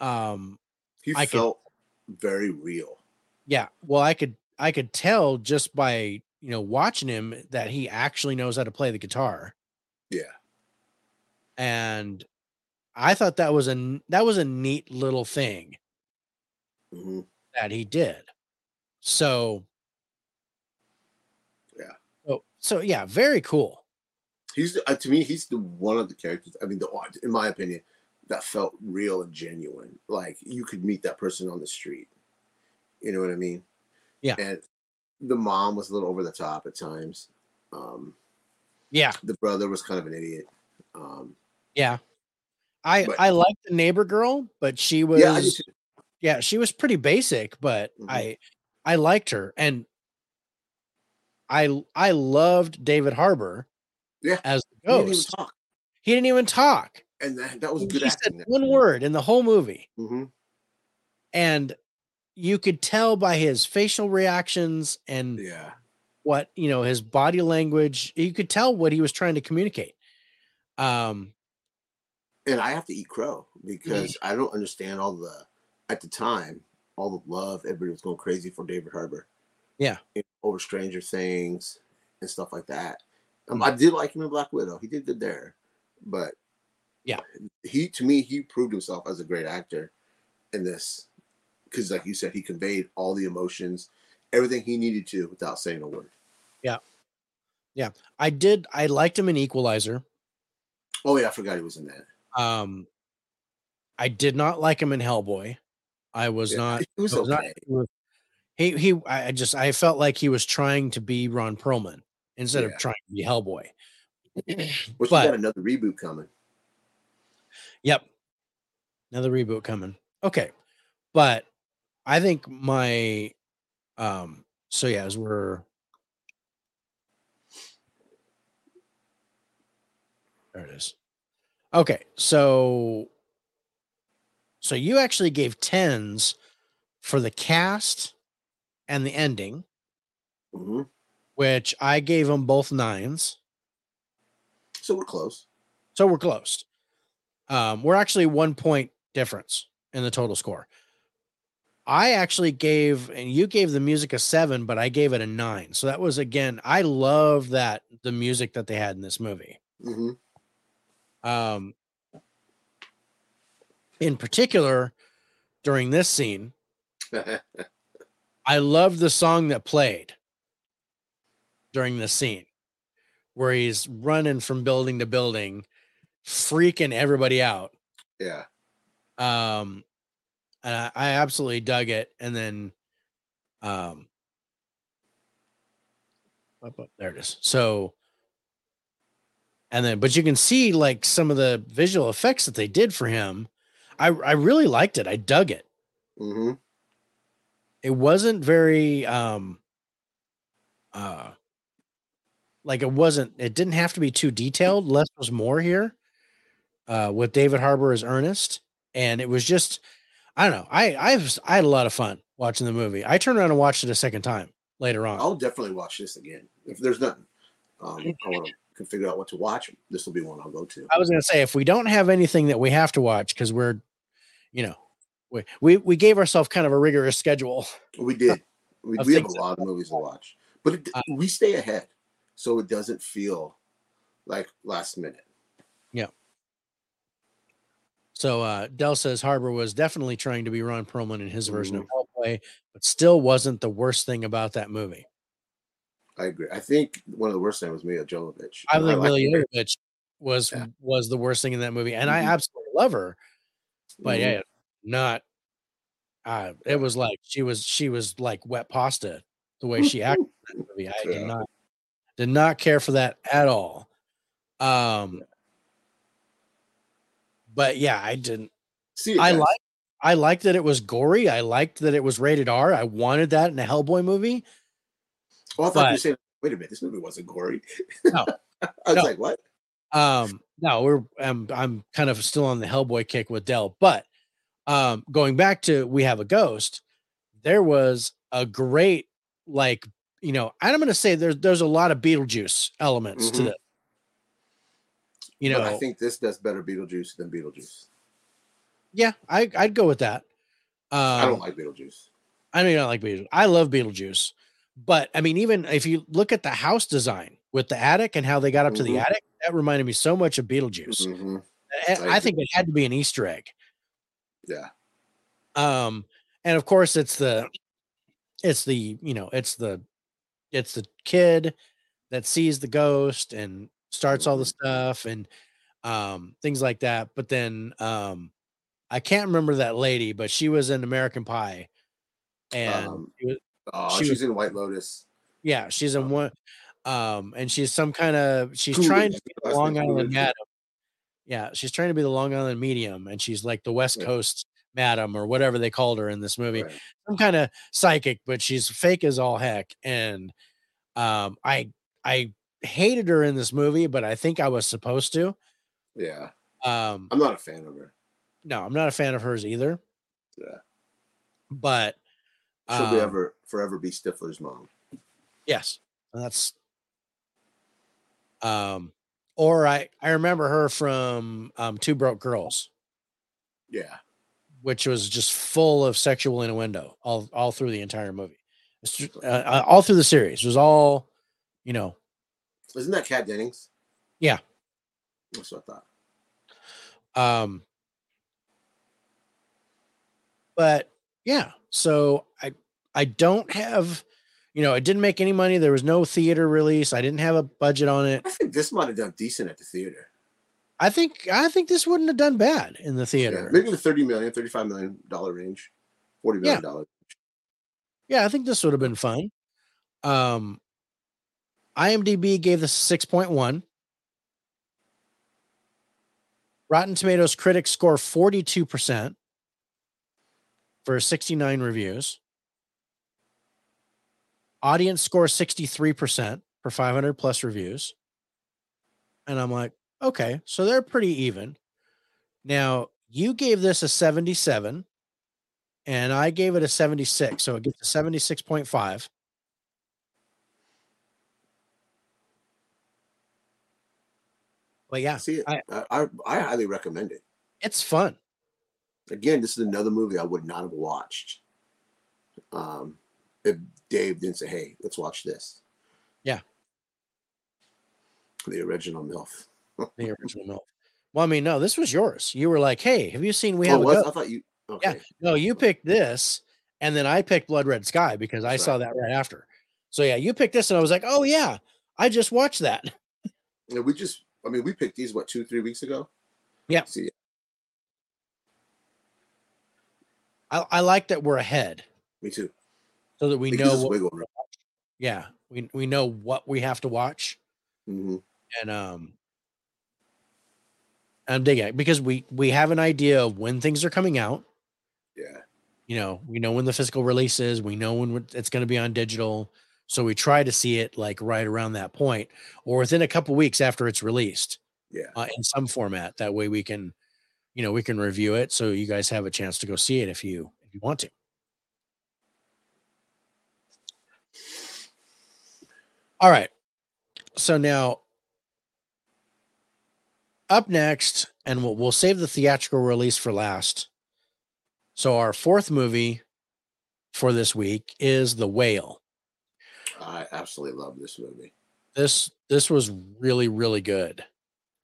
Um, he I felt could, very real. Yeah, well, I could I could tell just by you know watching him that he actually knows how to play the guitar. Yeah, and I thought that was a that was a neat little thing mm-hmm. that he did. So, yeah. So, so yeah, very cool. He's uh, to me, he's the one of the characters. I mean, the in my opinion, that felt real and genuine. Like you could meet that person on the street. You know what I mean? Yeah. And the mom was a little over the top at times. Um, yeah. The brother was kind of an idiot. Um, yeah. I but, I liked the neighbor girl, but she was yeah, yeah she was pretty basic, but mm-hmm. I I liked her and I I loved David Harbour yeah. As the ghost. He didn't even talk. He didn't even talk. And that, that was good he Said one word in the whole movie. Mm-hmm. And you could tell by his facial reactions and yeah. what you know his body language you could tell what he was trying to communicate. Um and i have to eat crow because i don't understand all the at the time all the love everybody was going crazy for david harbour. Yeah. Over stranger things and stuff like that. Um, I did like him in Black Widow. He did good there, but yeah, he to me he proved himself as a great actor in this because, like you said, he conveyed all the emotions, everything he needed to without saying a word. Yeah, yeah. I did. I liked him in Equalizer. Oh yeah, I forgot he was in that. Um, I did not like him in Hellboy. I was yeah, not. Was, was okay. Not, he he. I just I felt like he was trying to be Ron Perlman instead yeah. of trying to be Hellboy. Which but, got another reboot coming. Yep. Another reboot coming. Okay. But I think my um so yeah, as we're there it is. Okay, so so you actually gave tens for the cast and the ending. Mm-hmm which I gave them both nines. So we're close. So we're close. Um, we're actually one point difference in the total score. I actually gave, and you gave the music a seven, but I gave it a nine. So that was again, I love that the music that they had in this movie. Mm-hmm. Um, in particular, during this scene, I love the song that played during the scene where he's running from building to building, freaking everybody out. Yeah. Um, and I, I absolutely dug it. And then, um, up, up, there it is. So, and then, but you can see like some of the visual effects that they did for him. I, I really liked it. I dug it. Mm-hmm. It wasn't very, um, uh, like it wasn't it didn't have to be too detailed less was more here uh with david harbour as ernest and it was just i don't know i i've i had a lot of fun watching the movie i turned around and watched it a second time later on i'll definitely watch this again if there's nothing um i want to can figure out what to watch this will be one i'll go to i was gonna say if we don't have anything that we have to watch because we're you know we we, we gave ourselves kind of a rigorous schedule. We did. We, Of we have a lot of movies to watch, but it, Uh, we stay ahead, so it doesn't feel like last minute. So uh Dell says Harbour was definitely trying to be Ron Perlman in his version of Mm-hmm. Hellboy, but still wasn't the worst thing about that movie. I agree. I think one of the worst things was Mia Jovovich. I think Millie. Jovovich was Yeah. was the worst thing in that movie, and I Mhm. absolutely love her. But Mhm. yeah, not. Uh, it was like she was she was like wet pasta the way she acted in that movie. I Yeah. did not did not care for that at all. Um, but yeah, I didn't. See, I like I liked that it was gory. I liked that it was rated R. I wanted that in a Hellboy movie. Well, I thought you but- were saying, wait a minute, this movie wasn't gory. No. I was No. like, what? Um, no, we're I'm I'm kind of still on the Hellboy kick with Dell, but um, going back to We Have a Ghost, there was a great like you know, and I'm going to say there's there's a lot of Beetlejuice elements to Mhm. this. You know, but I think this does better Beetlejuice than Beetlejuice. yeah, I I'd go with that. Um, I don't like Beetlejuice. I mean, I like Beetlejuice. I love Beetlejuice, but I mean, even if you look at the house design with the attic and how they got up to the Mhm. attic, that reminded me so much of Beetlejuice. Mhm. I I think it had to be an Easter egg. Yeah. Um, and of course, it's the, it's the, you know, it's the, it's the kid that sees the ghost and starts all the Mhm. stuff and um things like that. But then um I can't remember that lady, but she was in American Pie. And Um, she was- Oh, She she's was- in White Lotus. yeah, she's in one um and she's some kind of she's Coolidge. trying to be the Long Island madam. Yeah, she's trying to be the Long Island medium and she's like the West Yeah. Coast madam or whatever they called her in this movie. Right. Some kind of psychic, but she's fake as all heck. And um I I hated her in this movie, but I think I was supposed to. Yeah. Um I'm not a fan of her. no, I'm not a fan of hers either. Yeah. But She'll be um, ever forever be Stifler's mom. Yes, and that's um or I I remember her from um Two Broke Girls, Yeah. which was just full of sexual innuendo all all through the entire movie. Uh, uh, all through the series. It was all, you know, Isn't that Kat Dennings? Yeah. That's what I thought. um but yeah, so I I don't have you know, it didn't make any money. There was no theater release. I didn't have a budget on it. I think this might have done decent at the theater. I think I think this wouldn't have done bad in the Yeah. theater. Maybe the 30 million, 35 million dollar range. 40 million dollars. Yeah, I think this would have been fun. Um, IMDb gave this 6.1. Rotten Tomatoes critics score 42% for 69 reviews. Audience score 63% for 500 plus reviews. And I'm like, okay, so they're pretty even. Now, you gave this a 77 and I gave it a 76, so it gets a 76.5. But yeah, See, I- I, I, I highly recommend it. it's fun. Again, this is another movie I would not have watched um, if Dave didn't say, hey, let's watch this. Yeah. The original MILF. The original MILF. Well, I mean, no, this was yours. You were like, "Hey, have you seen We Oh, Have? Ghost?" I thought you. Okay. No, you picked this, and then I picked Blood Red Sky because I That's saw that right after. So yeah, you picked this, and I was like, "Oh yeah, I just watched that." Yeah, we just, I mean, we picked these, what, two, three weeks ago? Yeah. See, I, I like that we're ahead, me too. so that we know what. room. Yeah, we we know what we have to watch, Mhm. and um, I'm digging it because we we have an idea of when things are coming out. Yeah. you know, we know when the physical release is, we know when it's going to be on digital. So we try to see it like right around that point or within a couple weeks after it's released Yeah. uh, in some format. That way we can, you know, we can review it. So you guys have a chance to go see it if you, if you want to. All right. So now up next, and we'll, we'll save the theatrical release for last. So our fourth movie for this week is The Whale. I absolutely love this movie. This this was really really good.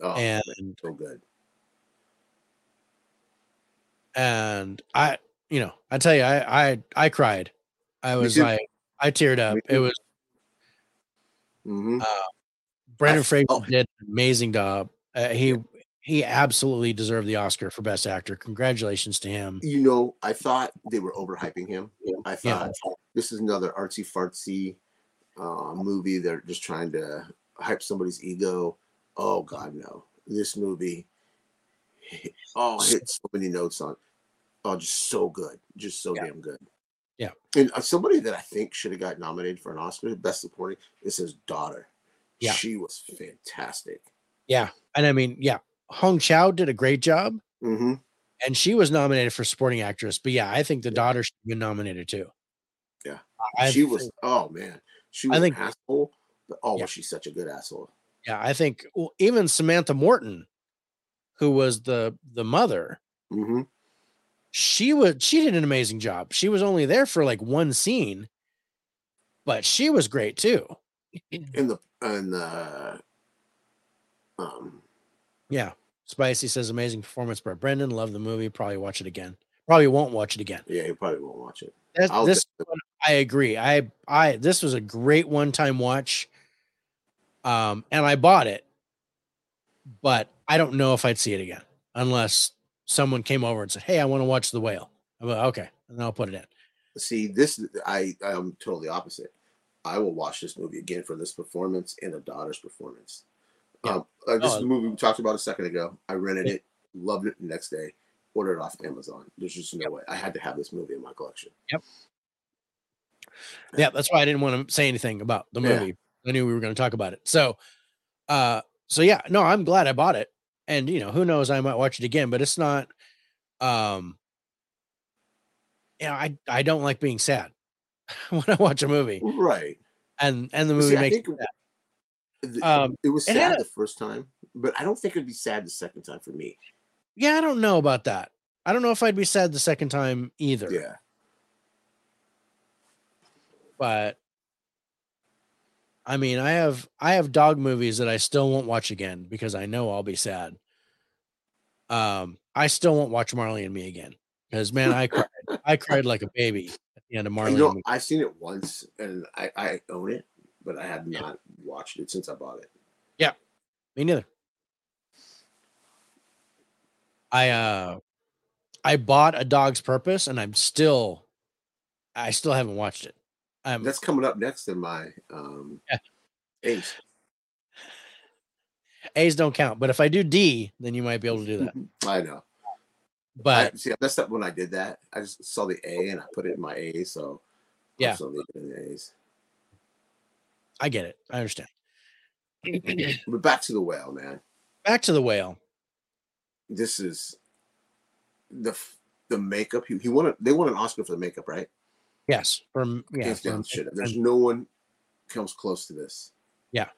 Oh, and man, so good. and I you know, I tell you I I I cried. I was like I teared up. It was hmm Brendan I- Fraser oh. did an amazing job. Uh, he he absolutely deserved the Oscar for best actor. Congratulations to him. You know, I thought they were overhyping him. I Yeah. thought this is another artsy fartsy uh, movie. They're just trying to hype somebody's ego. Oh God, no! This movie, oh, hit so many notes on. Oh, just so good, just so Yeah. damn good. Yeah. and uh, somebody that I think should have got nominated for an Oscar, best supporting, is his daughter. Yeah. she was fantastic. Yeah. And I mean, yeah, Hong Chau did a great job hmm and she was nominated for supporting actress. But yeah, I think the Yeah. daughter should have been nominated too. Yeah. I she was. Oh man, she I think- an asshole. But oh, Yeah. was she such a good asshole? yeah, I think well, even Samantha Morton, who was the the mother, hmm she was she did an amazing job. She was only there for like one scene, but she was great too. in the in the um Yeah. Spicy says amazing performance by Brendan. Love the movie. Probably watch it again. Probably won't watch it again. yeah you probably won't watch it That's, this I agree. I I this was a great one time watch. Um, and I bought it, but I don't know if I'd see it again unless someone came over and said, "Hey, I want to watch The Whale." I'm like, okay, and I'll put it in. see this i i'm totally opposite i will watch this movie again for this performance and the daughter's performance Yeah. um uh, this Oh. movie we talked about a second ago i rented Yeah. it loved it the next day ordered it off amazon there's just no way i had to have this movie in my collection Yeah, that's why I didn't want to say anything about the Yeah. movie. I knew we were going to talk about it. So, uh, so yeah, no, I'm glad I bought it, and you know, who knows, I might watch it again, but it's not, um, you know, I I don't like being sad when I watch a movie, right and and the But see, movie makes sad. Um, it was it sad a- the first time but i don't think it'd be sad the second time for me yeah, I don't know about that. I don't know if I'd be sad the second time either. yeah but I mean, I have I have dog movies that I still won't watch again because I know I'll be sad. Um, I still won't watch Marley and Me again because man, I cried. I cried like a baby at the end of Marley you know i've seen it once and i i own it but i have not watched it since i bought it Yeah, Me neither. I uh, I bought A Dog's Purpose, and I'm still, I still haven't watched it. Um, That's coming up next in my um Yeah. ace. A's don't count, but if I do D, then you might be able to do that. I know. But I, see, I messed up when I did that. I just saw the A and I put it in my A, so Yeah. I'm still in the A's. I get it. I understand. But back to the whale, man. Back to the whale. This is the the makeup. He, he. A, they won an Oscar for the makeup, right? Yes, from yeah, from-. There's no one comes close to this. Yeah.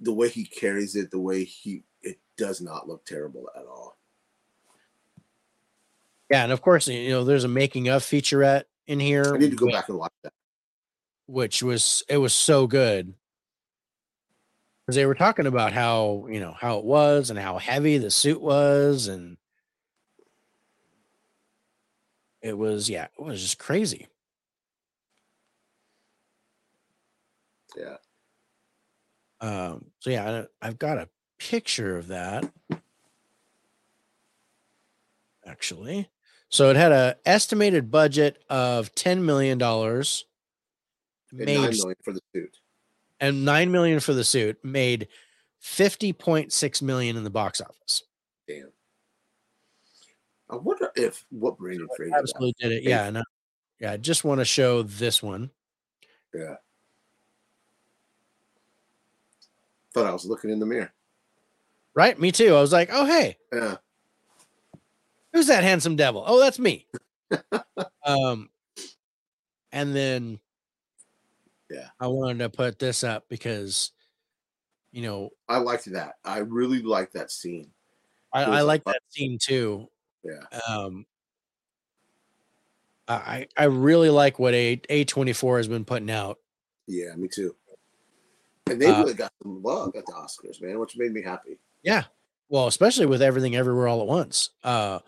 The way he carries it, the way he it does not look terrible at all. yeah, and of course, you know, there's a making of featurette in here. I need to go whi- back and watch that. which was it was so good because they were talking about how you know how it was and how heavy the suit was and it was yeah it was just crazy Yeah. um so yeah I, i've got a picture of that actually so it had a estimated budget of 10 million dollars And nine million for the suit. and 9 million for the suit made 50.6 million in the box office Damn. I wonder if what Brendan got. absolutely did it yeah no, yeah i just want to show this one Yeah. Thought I was looking in the mirror. right me too i was like oh hey Yeah. who's that handsome devil oh that's me um and then Yeah. i wanted to put this up because you know I liked that. I really liked that scene. i, I like that scene too Yeah. Um, I I really like what a a twenty four has been putting out. Yeah, me too. And they Uh, really got some love at the Oscars, man, which made me happy. Yeah. Well, especially with everything everywhere all at once. Uh,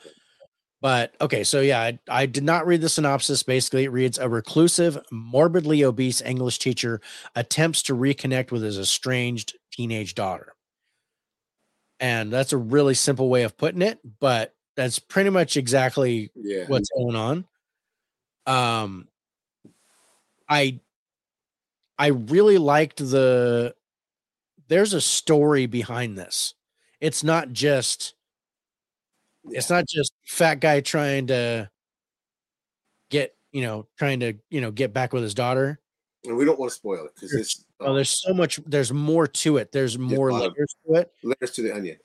but okay, so yeah, I, I did not read the synopsis. Basically, it reads a reclusive, morbidly obese English teacher attempts to reconnect with his estranged teenage daughter. And that's a really simple way of putting it, but that's pretty much exactly Yeah. what's going on. Um I I really liked the there's a story behind this. It's not just it's not just fat guy trying to get, you know, trying to, you know, get back with his daughter. and we don't want to spoil it because it's Oh, there's so much there's more to it. There's more a lot of- layers to it. layers to the onion.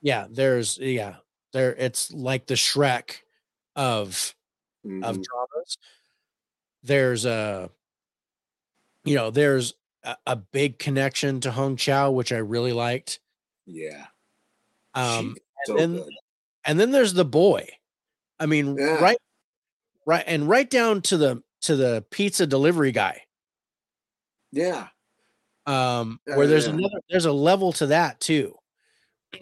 Yeah, there's yeah. There it's like the Shrek of of Mhm. dramas. There's a, you know, there's a, a big connection to Hong Chau, which I really liked. Yeah. Um, so then- good. and then there's the boy. I mean, Yeah. right, right, and right down to the to the pizza delivery guy. Yeah. Um, where yeah, there's yeah. another, there's a level to that too.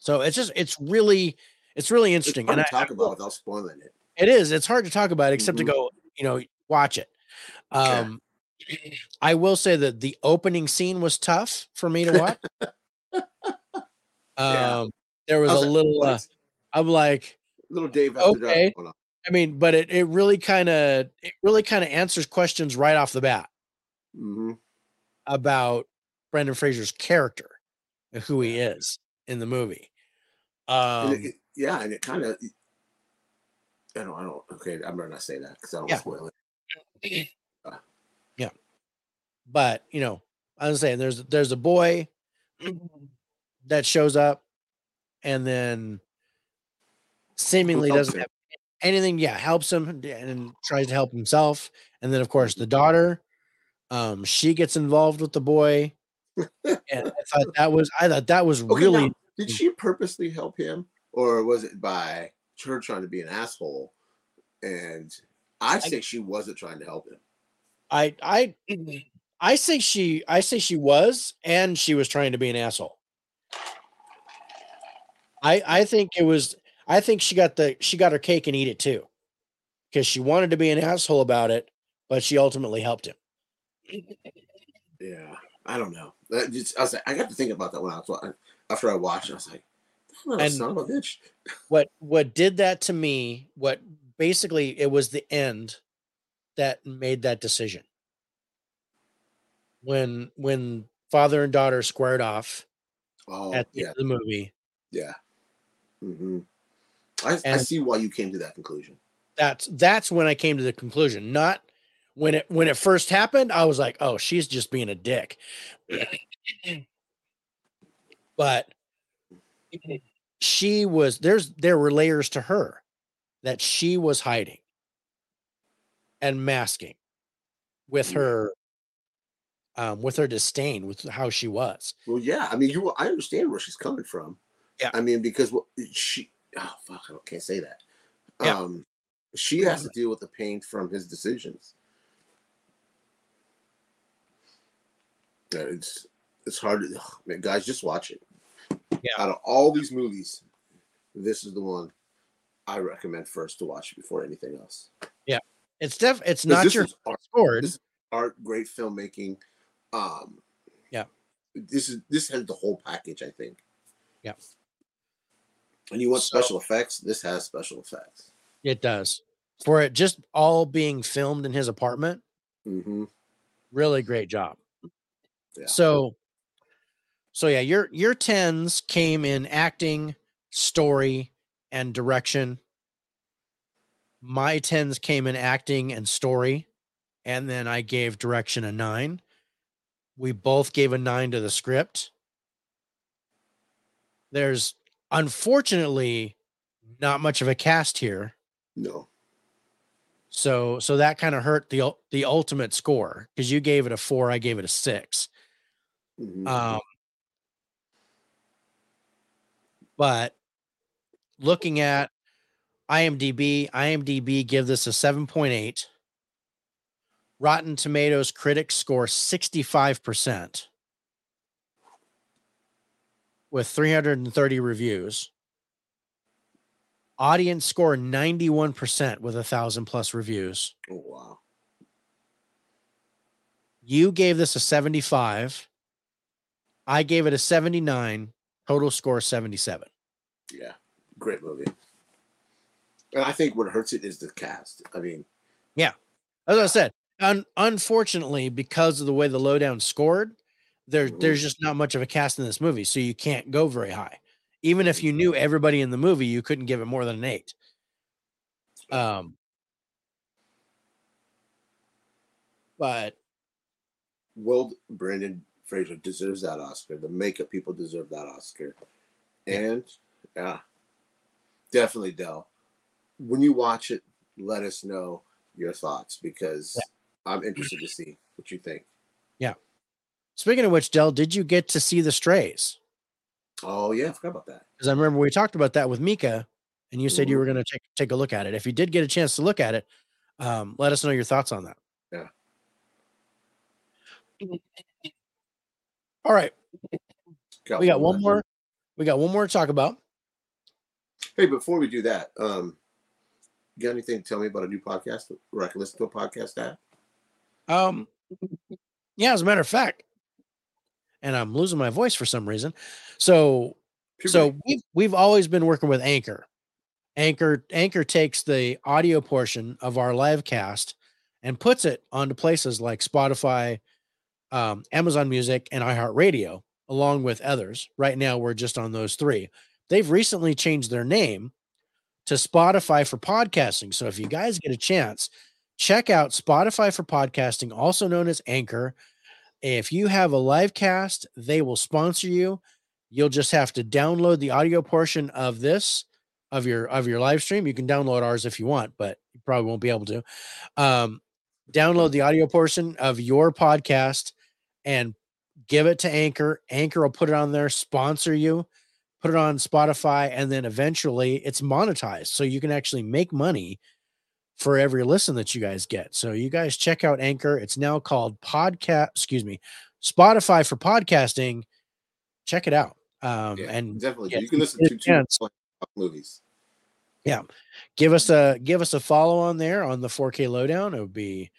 so it's just, it's really, it's really It's interesting, hard and I, talk about without spoiling it. It is. It's hard to talk about except Mhm. to go, you know, watch it. Um I will say that the opening scene was tough for me to watch. Yeah. um there was I a was like, little uh, I'm like, little Dave okay. I mean, but it it really kind of it really kind of answers questions right off the bat Mhm. about Brendan Fraser's character and who he is in the movie. And Um it- it- yeah, and it kind of. I don't. I don't. Okay, I'm gonna not say that because I don't Yeah. spoil it. Yeah. But you know, I was saying there's there's a boy that shows up and then seemingly doesn't him. have anything, yeah, helps him and tries to help himself. And then of course the daughter, um, she gets involved with the boy. and I thought that was I thought that was Okay, really now, did mm. she purposely help him, or was it by her trying to be an asshole? And I say she wasn't trying to help him. I I mm-hmm. I say she I say she was and she was trying to be an asshole. I I think it was I think she got the she got her cake and eat it too. Cuz she wanted to be an asshole about it, but she ultimately helped him. Yeah, I don't know. That just, I was like, I got to think about that when I was wa- after I watched. I was like, "That And- son of a bitch. What what did that to me, what basically it was the end that made that decision. When when father and daughter squared off Oh, at the yeah, end of the movie, yeah. Mm-hmm. I, I see why you came to that conclusion. that's that's when I came to the conclusion. Not when it when it first happened, I was like, oh, she's just being a dick. but she was there's there were layers to her that she was hiding and masking with Mm. her um with her disdain with how she was. Well, yeah. I mean, you. I understand where she's coming from. Yeah. I mean, because what she. Oh fuck! I can't say that. Yeah. Um, she has to deal with the pain from his decisions. It's it's hard to man, guys. Just watch it. Yeah. Out of all these movies, this is the one I recommend first to watch before anything else. Yeah. It's def it's not your art, scored. this- art, great filmmaking. Um, Yeah. This is this has the whole package. I think. Yeah. And you want So- special effects? This has special effects. It does. For it just all being filmed in his apartment, Mm-hmm. really great job. Yeah. So so yeah, your your tens came in acting, story, and direction. My tens came in acting and story, and then I gave direction a nine. We both gave a nine to the script. There's unfortunately not much of a cast here. No. So so that kind of hurt the the ultimate score because you gave it a four, I gave it a six. Mhm. Um, but looking at IMDb, IMDb give this a 7.8. Rotten Tomatoes critics score 65% with 330 reviews. Audience score 91% with a thousand plus reviews. Oh wow. You gave this a 75. I gave it a 79. Total score 77. Yeah. Great movie. And I think what hurts it is the cast. I mean, yeah, As I said, un- unfortunately, because of the way the lowedown scored, there, Mhm. there's just not much of a cast in this movie. So you can't go very high. Even if you knew everybody in the movie, you couldn't give it more than an eight. Um, but Will Brendan Fraser deserves that Oscar. The makeup people deserve that Oscar. And yeah, definitely Dell. When you watch it, let us know your thoughts because I'm interested to see what you think. Yeah. Speaking of which, Dell, did you get to see the strays? Oh yeah, I forgot about that. Because I remember we talked about that with Mika, and you said you Mhm. were going to take take a look at it. If you did get a chance to look at it, um, let us know your thoughts on that. Yeah. All right, we got one left. more. We got one more to talk about. Hey, before we do that, um, you got anything to tell me about a new podcast where I can listen to a podcast at? Um, yeah, as a matter of fact, and I'm losing my voice for some reason. So, so we've we've always been working with Anchor. Anchor Anchor takes the audio portion of our live cast and puts it onto places like Spotify, um, Amazon Music, and iHeartRadio, along with others. Right now, we're just on those three. They've recently changed their name to Spotify for podcasting. So if you guys get a chance, check out Spotify for podcasting, also known as Anchor. If you have a live cast, they will sponsor you. You'll just have to download the audio portion of this of your of your live stream. You can download ours if you want, but you probably won't be able to. Um, download the audio portion of your podcast and give it to Anchor. Anchor will put it on there, sponsor you, put it on Spotify, and then eventually it's monetized. So you can actually make money for every listen that you guys get. So you guys check out Anchor. It's now called podcast, excuse me, Spotify for podcasting. Check it out. Um, Yeah, and definitely. yeah, you can listen to two movies. Yeah give us a give us a follow on there on the 4K lowedown. It would be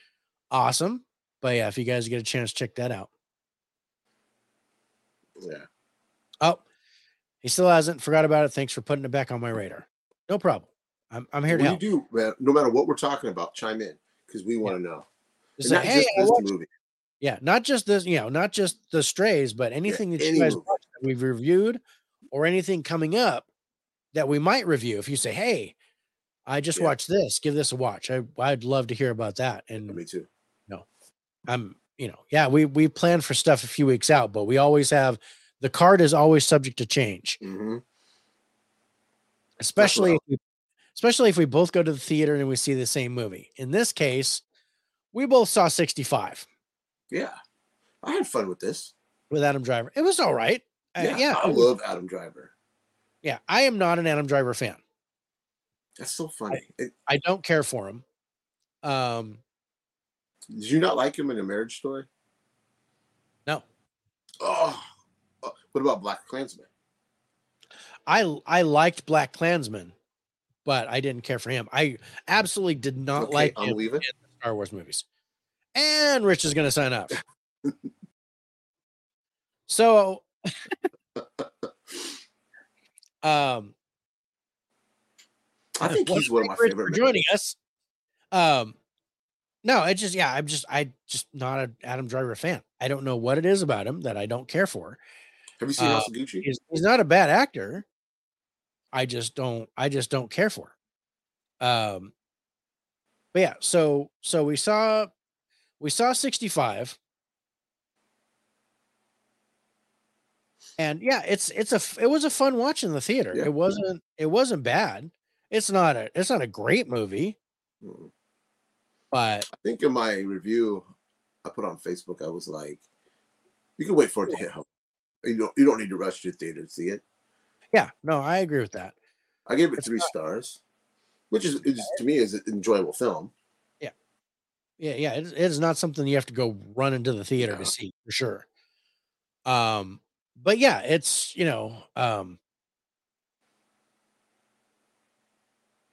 awesome. But yeah, if you guys get a chance, check that out. Yeah. Oh, he still hasn't forgot about it. Thanks for putting it back on my mm. radar. No problem. I'm I'm here to help. you do, man, no matter what we're talking about, chime in because we want to know. Just And not hey, just I this watched- movie. yeah, not just this, you know, not just the strays, but anything that any you guys watched that we've reviewed or anything coming up that we might review. If you say, hey, I just Yeah. watched this, give this a watch. I I'd love to hear about that. And Me too. No, I'm, you know, yeah, we we plan for stuff a few weeks out, but we always have the card is always subject to change, hmm especially if we, especially if we both go to the theater and we see the same movie. In this case, we both saw 65 Yeah. I had fun with this. with Adam Driver. It was all right. Uh, Yeah. yeah, I love Adam Driver. yeah. I am not an Adam Driver fan. That's so funny. It- I don't care for him. Um, did you not like him in a marriage story? no, oh, what about Black Klansman? I I liked Black Klansman, but I didn't care for him. I absolutely did not Okay, like him in the Star Wars movies. And Rich is going to sign up. so, um, I think he's one of my favorite. for joining us. Um, no, it just yeah, I'm just I just not an Adam Driver fan. I don't know what it is about him that I don't care for. Have you seen uh, House of Gucci? He's, he's not a bad actor. I just don't I just don't care for. him. Um, but yeah, so so we saw we saw 65. And yeah, it's it's a it was a fun watch in the theater. Yeah. It wasn't it wasn't bad. It's not a it's not a great movie, Mm. but I think in my review I put on Facebook, I was like, "You can wait for it to hit home. You don't. You don't need to rush to the theater to see it." yeah, no, I agree with that. I gave it It's three not- stars, which is, is to me is an enjoyable film. Yeah, yeah, it, it is not something you have to go run into the theater No. to see for sure. Um, but yeah, it's you know, um,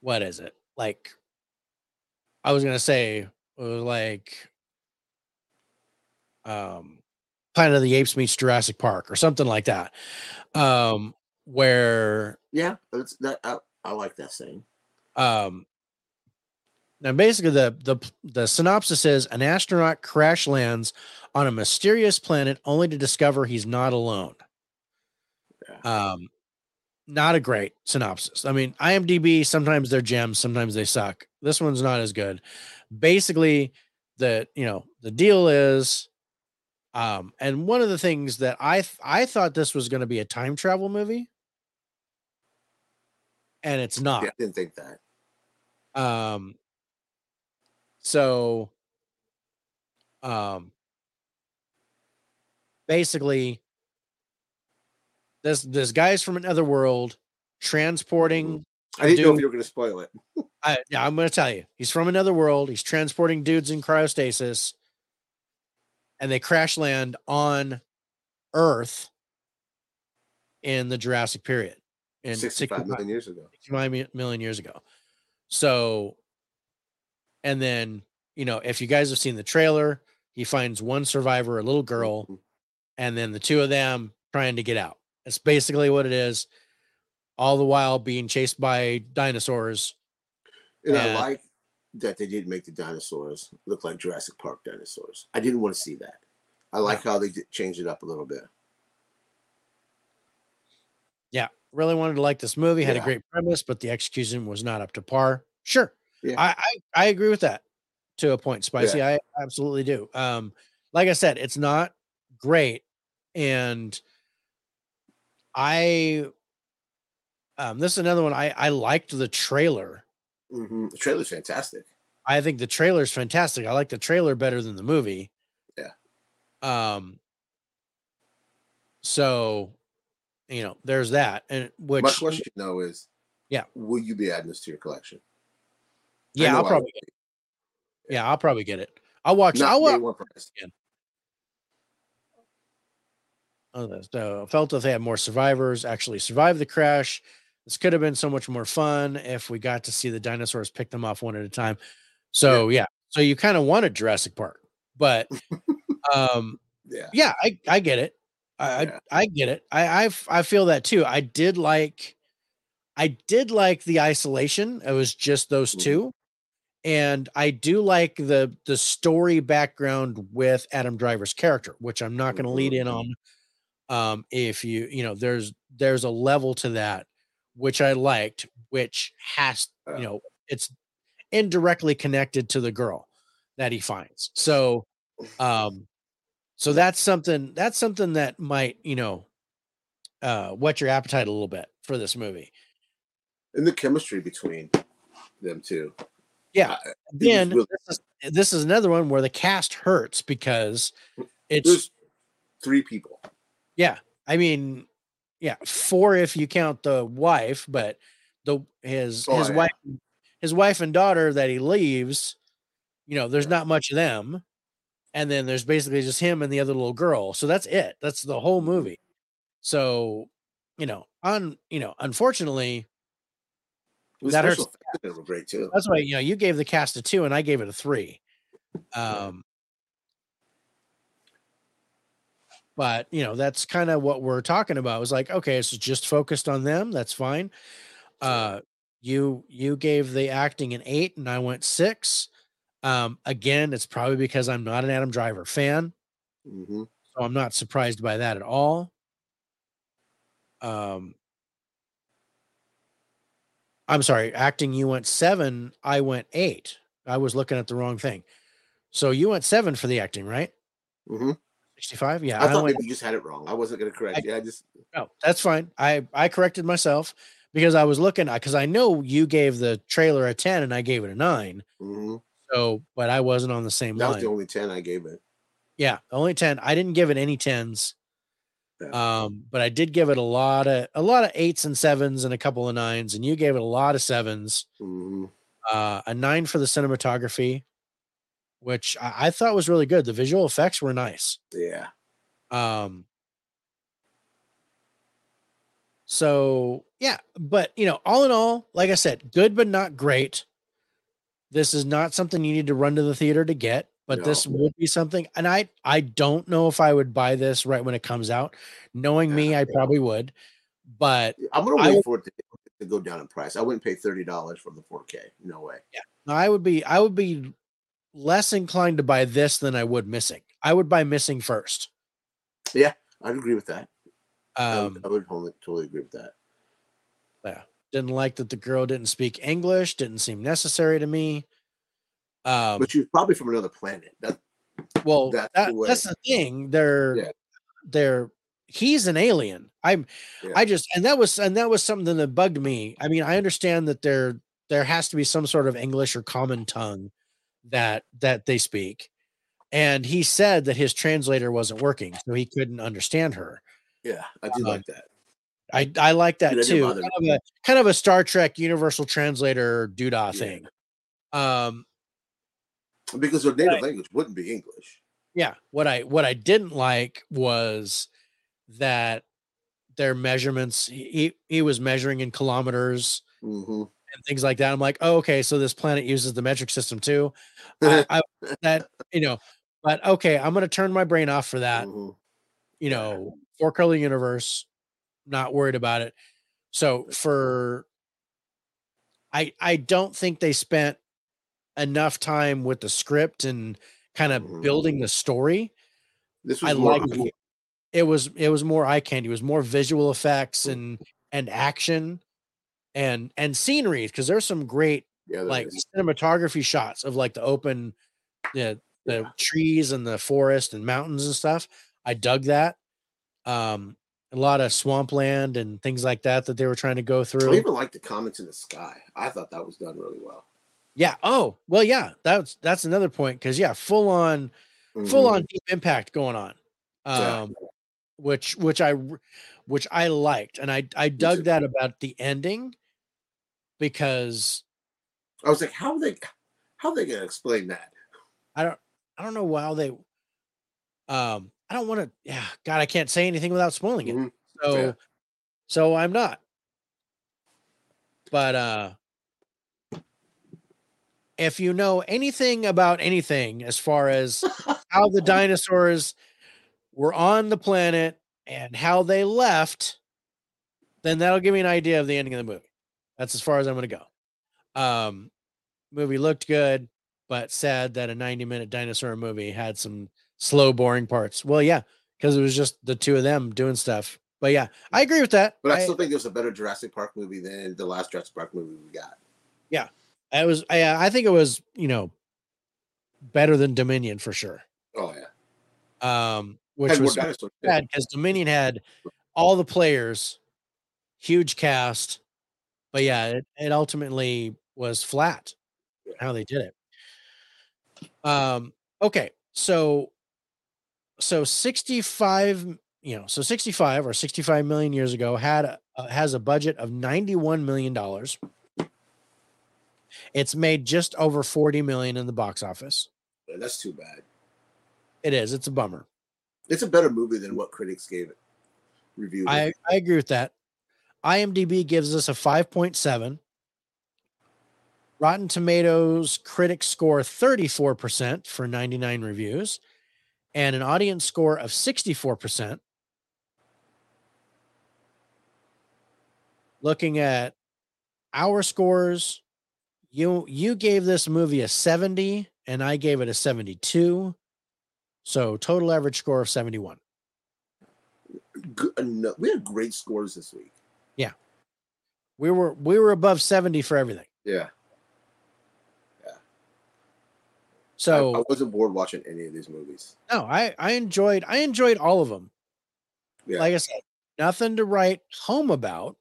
what is it like? I was gonna say it was like, um, Planet of the Apes meets Jurassic Park or something like that, um, where Yeah, that's that. I, I like that saying. um now basically the the the synopsis is an astronaut crash lands on a mysterious planet only to discover he's not alone um not a great synopsis i mean imdb sometimes they're gems sometimes they suck this one's not as good basically the you know the deal is um and one of the things that i th- i thought this was going to be a time travel movie and it's not Yeah, I didn't think that. um so um basically this this guy's from another world transporting I didn't know if Dude. you were going to spoil it. I, yeah, I'm gonna tell you, he's from another world. He's transporting dudes in cryostasis, and they crash land on Earth in the Jurassic period in 65 65 million years ago. 65 mi- million years ago. So, and then, you know, if you guys have seen the trailer, he finds one survivor, a little girl, Mhm. and then the two of them trying to get out. That's basically what it is. All the while being chased by dinosaurs. And I like that they didn't make the dinosaurs look like Jurassic Park dinosaurs. I didn't want to see that. I like how they changed it up a little bit. Yeah, really wanted to like this movie. Had a great premise, but the execution was not up to par. Sure, Yeah. I, I I agree with that to a point. Spicy, I absolutely do. Um, like I said, it's not great, and I um this is another one. I I liked the trailer. Hmm The trailer's fantastic. I think the trailer is fantastic. I like the trailer better than the movie. Yeah. Um. So, you know, there's that, and which My question though is, Yeah. will you be adding this to your collection? Yeah, I'll probably get it. Yeah, I'll probably get it. I'll watch. Not I'll watch. price. Oh, so felt if they had more survivors actually survive the crash. This could have been so much more fun if we got to see the dinosaurs pick them off one at a time. So yeah, so you kind of wanted Jurassic Park, but um, Yeah. yeah, I I get it. I Yeah. I, I get it. I I feel that too. I did like, I did like the isolation. It was just those Mhm. two, and I do like the the story background with Adam Driver's character, which I'm not going to lead in Mhm. on. Um, if you you know, there's there's a level to that which I liked, which has you know, it's indirectly connected to the girl that he finds. So, um, so that's something that's something that might you know, uh, whet your appetite a little bit for this movie. And the chemistry between them two. Yeah. Was Again, really- this is, this is another one where the cast hurts because it's there's three people. yeah. I mean, yeah, four if you count the wife, but the his Oh, his yeah. wife his wife and daughter that he leaves, you know, there's Yeah. not much of them. And then there's basically just him and the other little girl. So that's it. That's the whole Mhm. movie. So, you know, on you know, unfortunately, That hurts. effects in it were great too. that's why you know you gave the cast a two and I gave it a three. Um but you know that's kind of what we're talking about. It was like, okay, so just focused on them, that's fine. Uh you you gave the acting an eight and I went six. Um again, it's probably because I'm not an Adam Driver fan, hmm so I'm not surprised by that at all. Um I'm sorry, acting you went seven, I went eight. I was looking at the wrong thing. So you went seven for the acting, right? hmm 65? Yeah. I thought went, maybe you just had it wrong. I wasn't going to correct I- you. I just no, that's fine. I I corrected myself because I was looking because I know you gave the trailer a 10 and I gave it a nine. hmm So, but I wasn't on the same that was the only ten I gave it. yeah, only 10. I didn't give it any 10s. Yeah. Um, but I did give it a lot of a lot of eights and sevens and a couple of nines, and you gave it a lot of sevens. Mhm. Uh, a nine for the cinematography, which I, I thought was really good. The visual effects were nice. Yeah. Um, so yeah, but you know, all in all, like I said, good but not great. This is not something you need to run to the theater to get, but this would be something. And I, I don't know if I would buy this right when it comes out. Knowing me, I probably would. But I'm gonna wait would- for it to, to go down in price. I wouldn't pay thirty dollars for the 4K. No way. Yeah, I would be, I would be less inclined to buy this than I would missing. I would buy missing first. Yeah, I'd agree with that. I Um, would, I would totally, totally agree with that. yeah didn't like that the girl didn't speak english didn't seem necessary to me um But she was probably from another planet. That well that's that, the that's the thing they're Yeah. they're he's an alien i'm Yeah. i just and that was and that was something that bugged me i mean i understand that there there has to be some sort of english or common tongue that that they speak and he said that his translator wasn't working so he couldn't understand her yeah, I do Um, like that. i i like that Yeah, too kind of, a, kind of a star trek universal translator doodah Yeah. thing um Because their native Right. language wouldn't be English. yeah what i what i didn't like was that their measurements he he was measuring in kilometers hmm and things like that i'm like oh, okay so this planet uses the metric system too I, I that you know but okay i'm gonna turn my brain off for that Mhm. you know four color universe not worried about it so for i i don't think they spent enough time with the script and kind of Mhm. building the story This was I more like it. It was it was more eye candy. It was more visual effects Mm. and and action and and scenery because there's some great yeah, like is. cinematography shots of like the open the the Yeah. trees and the forest and mountains and stuff. I dug that. Um a lot of swampland and things like that that they were trying to go through. I even like the comments in the sky. I thought that was done really well. Yeah. Oh, well, yeah. That's that's another point because yeah, full on full Mhm. on deep impact going on Yeah. um which which i which i liked and i i dug that about the ending because I was like, how are they how they gonna explain that? i don't i don't know how they um i don't want to yeah god i can't say anything without spoiling it Mhm. so Yeah. so i'm not but uh if you know anything about anything as far as how the dinosaurs were on the planet and how they left, then that'll give me an idea of the ending of the movie. That's as far as I'm going to go. Um, movie looked good, but sad that a 90 minute dinosaur movie had some slow, boring parts. Well, yeah, because it was just the two of them doing stuff. But yeah, I agree with that. But I I- still think there's a better Jurassic Park movie than the last Jurassic Park movie we got. Yeah, I was, I, I think it was, you know, better than Dominion for sure. Oh yeah. Um, which Had was bad because Dominion had all the players, huge cast, but yeah, it, it ultimately was flat Yeah. how they did it. Um, okay, so so 65, you know, so 65 or 65 million years ago had a, uh, has a budget of 91 million dollars. It's made just over 40 million in the box office. That's too bad. It is, it's a bummer. It's a better movie than what critics gave it. Review. I, I agree with that. IMDb gives us a 5.7. Rotten Tomatoes critics score 34% for 99 reviews and an audience score of 64%. Looking at our scores, you you gave this movie a 70 and I gave it a 72. So total average score of 71. Good. Uh, we had great scores this week. Yeah. We were we were above 70 for everything. Yeah. Yeah. So I, I wasn't bored watching any of these movies. no, I I enjoyed I enjoyed all of them. Yeah. Like I said, nothing to write home about,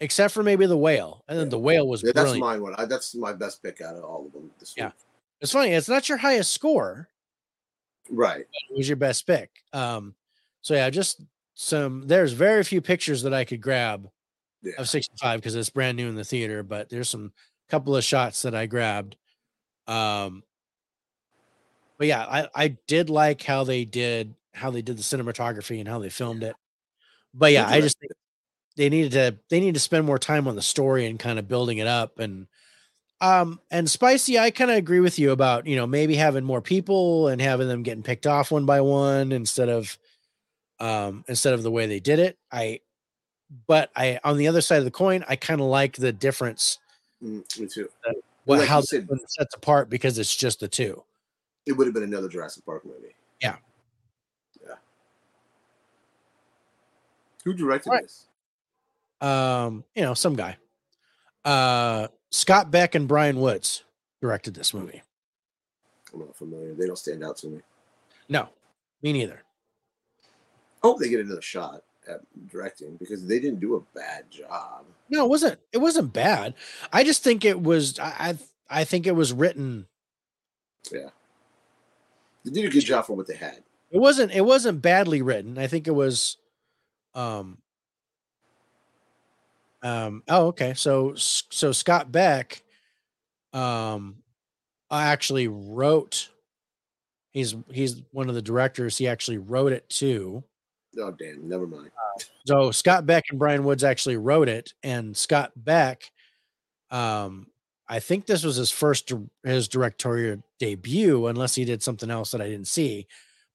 except for maybe the whale. And then Yeah. the whale was yeah, that's my one. I, that's my best pick out of all of them this Yeah. week. It's funny. It's not your highest score. Right. Was your best pick. Um. So yeah, just some there's very few pictures that I could grab Yeah. of 65 because it's brand new in the theater, but there's some couple of shots that I grabbed. Um but yeah, I, I did like how they did how they did the cinematography and how they filmed it. But yeah, I just they needed to they need to spend more time on the story and kind of building it up and um and spicy i kind of agree with you about you know maybe having more people and having them getting picked off one by one instead of um instead of the way they did it i but i on the other side of the coin i kind of like the difference Mm, me too. what like how said- sets apart because it's just the two It would have been another Jurassic Park movie. Yeah. Yeah. Who directed Right. this? um you know some guy uh scott beck and bryan woods directed this movie I'm not familiar. They don't stand out to me. no me neither I hope they get another shot at directing because they didn't do a bad job. No, it wasn't. It wasn't bad. I just think it was. I I, I think it was written. Yeah, they did a good job for what they had. It wasn't. It wasn't badly written. I think it was. Um. Um. Oh, okay. So so Scott Beck, um, actually wrote. He's he's one of the directors. He actually wrote it too. Oh damn, never mind. So Scott Beck and Bryan Woods actually wrote it, and Scott Beck, um, I think this was his first his directorial debut, unless he did something else that I didn't see.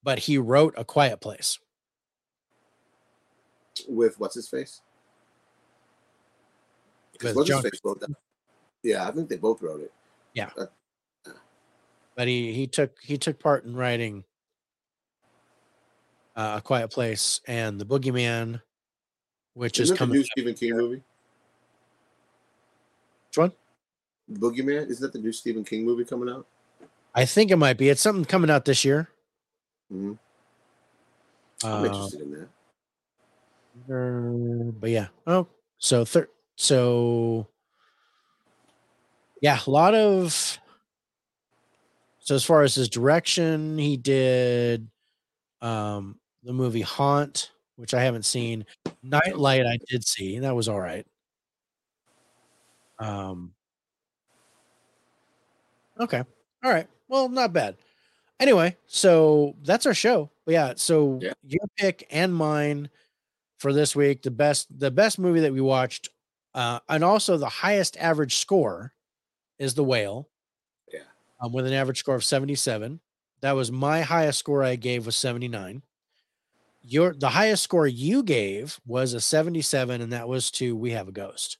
But he wrote A Quiet Place. With what's his face? Because what's his John face wrote that. Yeah, I think they both wrote it. Yeah. But he he took he took part in writing uh, A Quiet Place and The Boogeyman, which Isn't is that the coming. new Stephen King movie? Which one? Boogeyman? Isn't that the new Stephen King movie coming out? I think it might be. It's something coming out this year. hmm I'm Uh, interested in that. Uh, but yeah. Oh, so thir- so yeah, a lot of so as far as his direction, he did um the movie Haunt, which I haven't seen. Nightlight I did see, and that was all right. Um Okay. All right. Well, not bad. Anyway, so that's our show. But yeah, so Yeah. your pick and mine for this week, the best the best movie that we watched, uh, and also the highest average score is The Whale. Yeah. Um, with an average score of 77. That was my highest score I gave was 79. Your the highest score you gave was a 77, and that was to We Have a Ghost.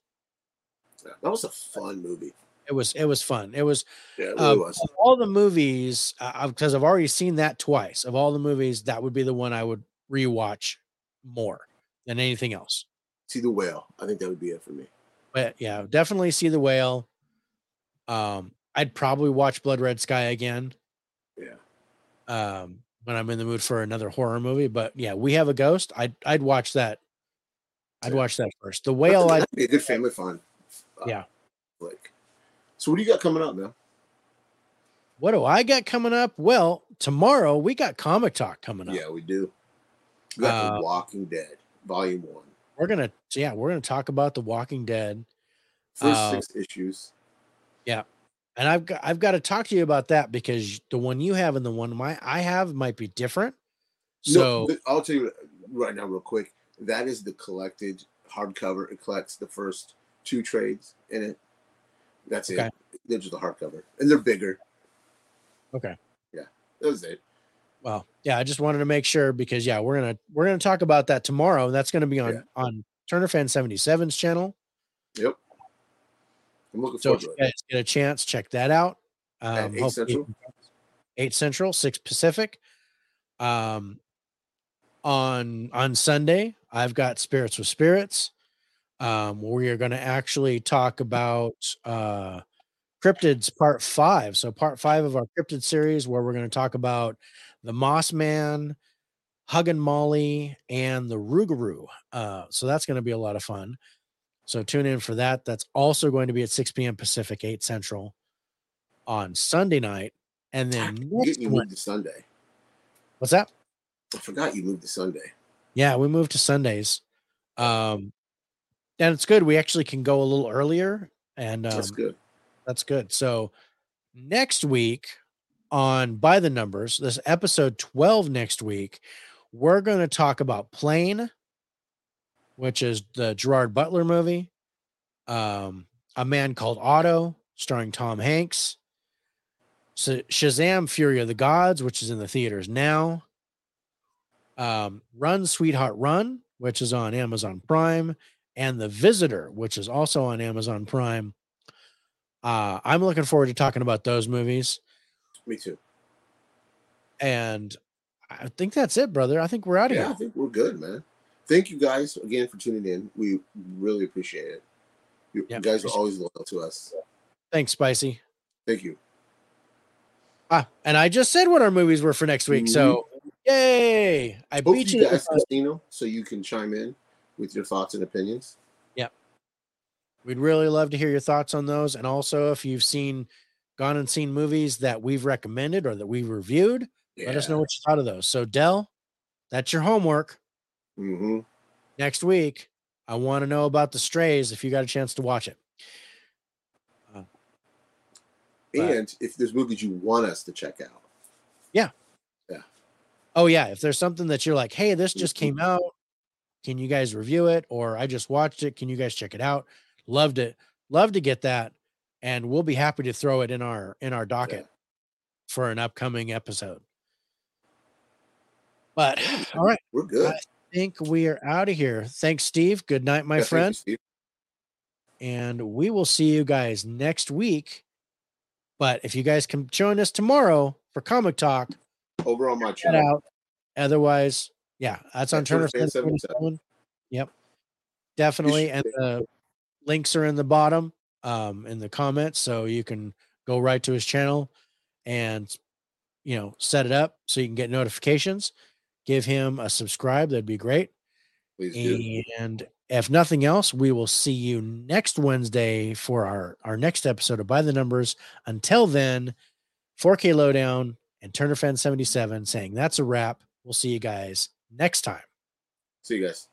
Yeah, that was a fun movie. It was it was fun. It was Yeah, it really um, was. all the movies, because I've already seen that twice. Of all the movies, that would be the one I would rewatch more than anything else. See the whale. I think that would be it for me. But yeah, definitely see the whale. Um, I'd probably watch Blood Red Sky again. Yeah. Um, when I'm in the mood for another horror movie. But yeah, we have a ghost. I'd I'd watch that. I'd Yeah. watch that first. The whale. I That'd be a good family fun. uh, Yeah. Like, so what do you got coming up, man? what do I got coming up? Well, tomorrow we got comic talk coming up. Yeah, we do. We got Uh, The Walking Dead, Volume One. We're gonna yeah, we're gonna talk about The Walking Dead. First uh, six issues. Yeah, and I've got I've got to talk to you about that because the one you have and the one my I have might be different. So no, I'll tell you right now, real quick. That is the collected hardcover. It collects the first two trades in it. That's Okay. it. They're just the hardcover, and they're bigger. Okay. Yeah, that was it. Well, yeah, I just wanted to make sure because yeah, we're gonna we're gonna talk about that tomorrow. And that's gonna be on Yeah. on Turner Fan 77's channel. Yep. I'm looking So forward if you to it. guys get a chance, check that out. Um, eight central. eight central, six Pacific. Um, on on Sunday, I've got Spirits with Spirits. Um, we are going to actually talk about uh, cryptids part five. So part five of our cryptid series, where we're going to talk about the Moss Man, Huggin Molly, and the Rougarou. Uh, so that's going to be a lot of fun. So tune in for that. That's also going to be at 6 p.m. Pacific, 8 Central on Sunday night. And then next you moved to Sunday. what's that? I forgot you moved to Sunday. Yeah, we moved to Sundays. Um, and it's good. We actually can go a little earlier, and um, That's good. That's good. So next week on By the Numbers, this episode 12 next week, we're going to talk about Plane, which is the Gerard Butler movie, um, A Man Called Otto, starring Tom Hanks, Sh- Shazam Fury of the Gods, which is in the theaters now, um, Run Sweetheart Run, which is on Amazon Prime, and The Visitor, which is also on Amazon Prime. Uh, I'm looking forward to talking about those movies. Me too. And I think that's it, brother. I think we're out of Yeah, I think we're good, man. Thank you guys again for tuning in. We really appreciate it. You, you guys are always loyal to us. Thanks, Spicy. Thank you. Ah, and I just said what our movies were for next week. So, yay! I Hopefully beat you you. guys. Casino so you can chime in with your thoughts and opinions. Yep. We'd really love to hear your thoughts on those. And also, if you've seen, gone and seen movies that we've recommended or that we've reviewed, let us know what you thought of those. So, Dell, that's your homework. hmm Next week, I want to know about the Strays if you got a chance to watch it. But- And if there's movies you want us to check out, Yeah. Yeah. Oh yeah, if there's something that you're like, hey, this just Mhm. came out, can you guys review it? Or I just watched it, can you guys check it out? Loved it, love to get that, and we'll be happy to throw it in our in our docket Yeah. for an upcoming episode. But all right, we're good. I think we are out of here. Thanks, Steve. Good night, my Yeah, thank you, friend, and we will see you guys next week. But if you guys can join us tomorrow for comic talk, Over on my channel. out. Otherwise, yeah, that's on Turner Turner Fan Fan 77. 77. Yep. Definitely. And the links are in the bottom um in the comments. So you can go right to his channel and you know set it up so you can get notifications. Give him a subscribe. That'd be great. Please do. And if nothing else, we will see you next Wednesday for our, our next episode of By the Numbers. Until then, 4K Lowedown and Turner Fan 77 saying that's a wrap. We'll see you guys next time. See you guys.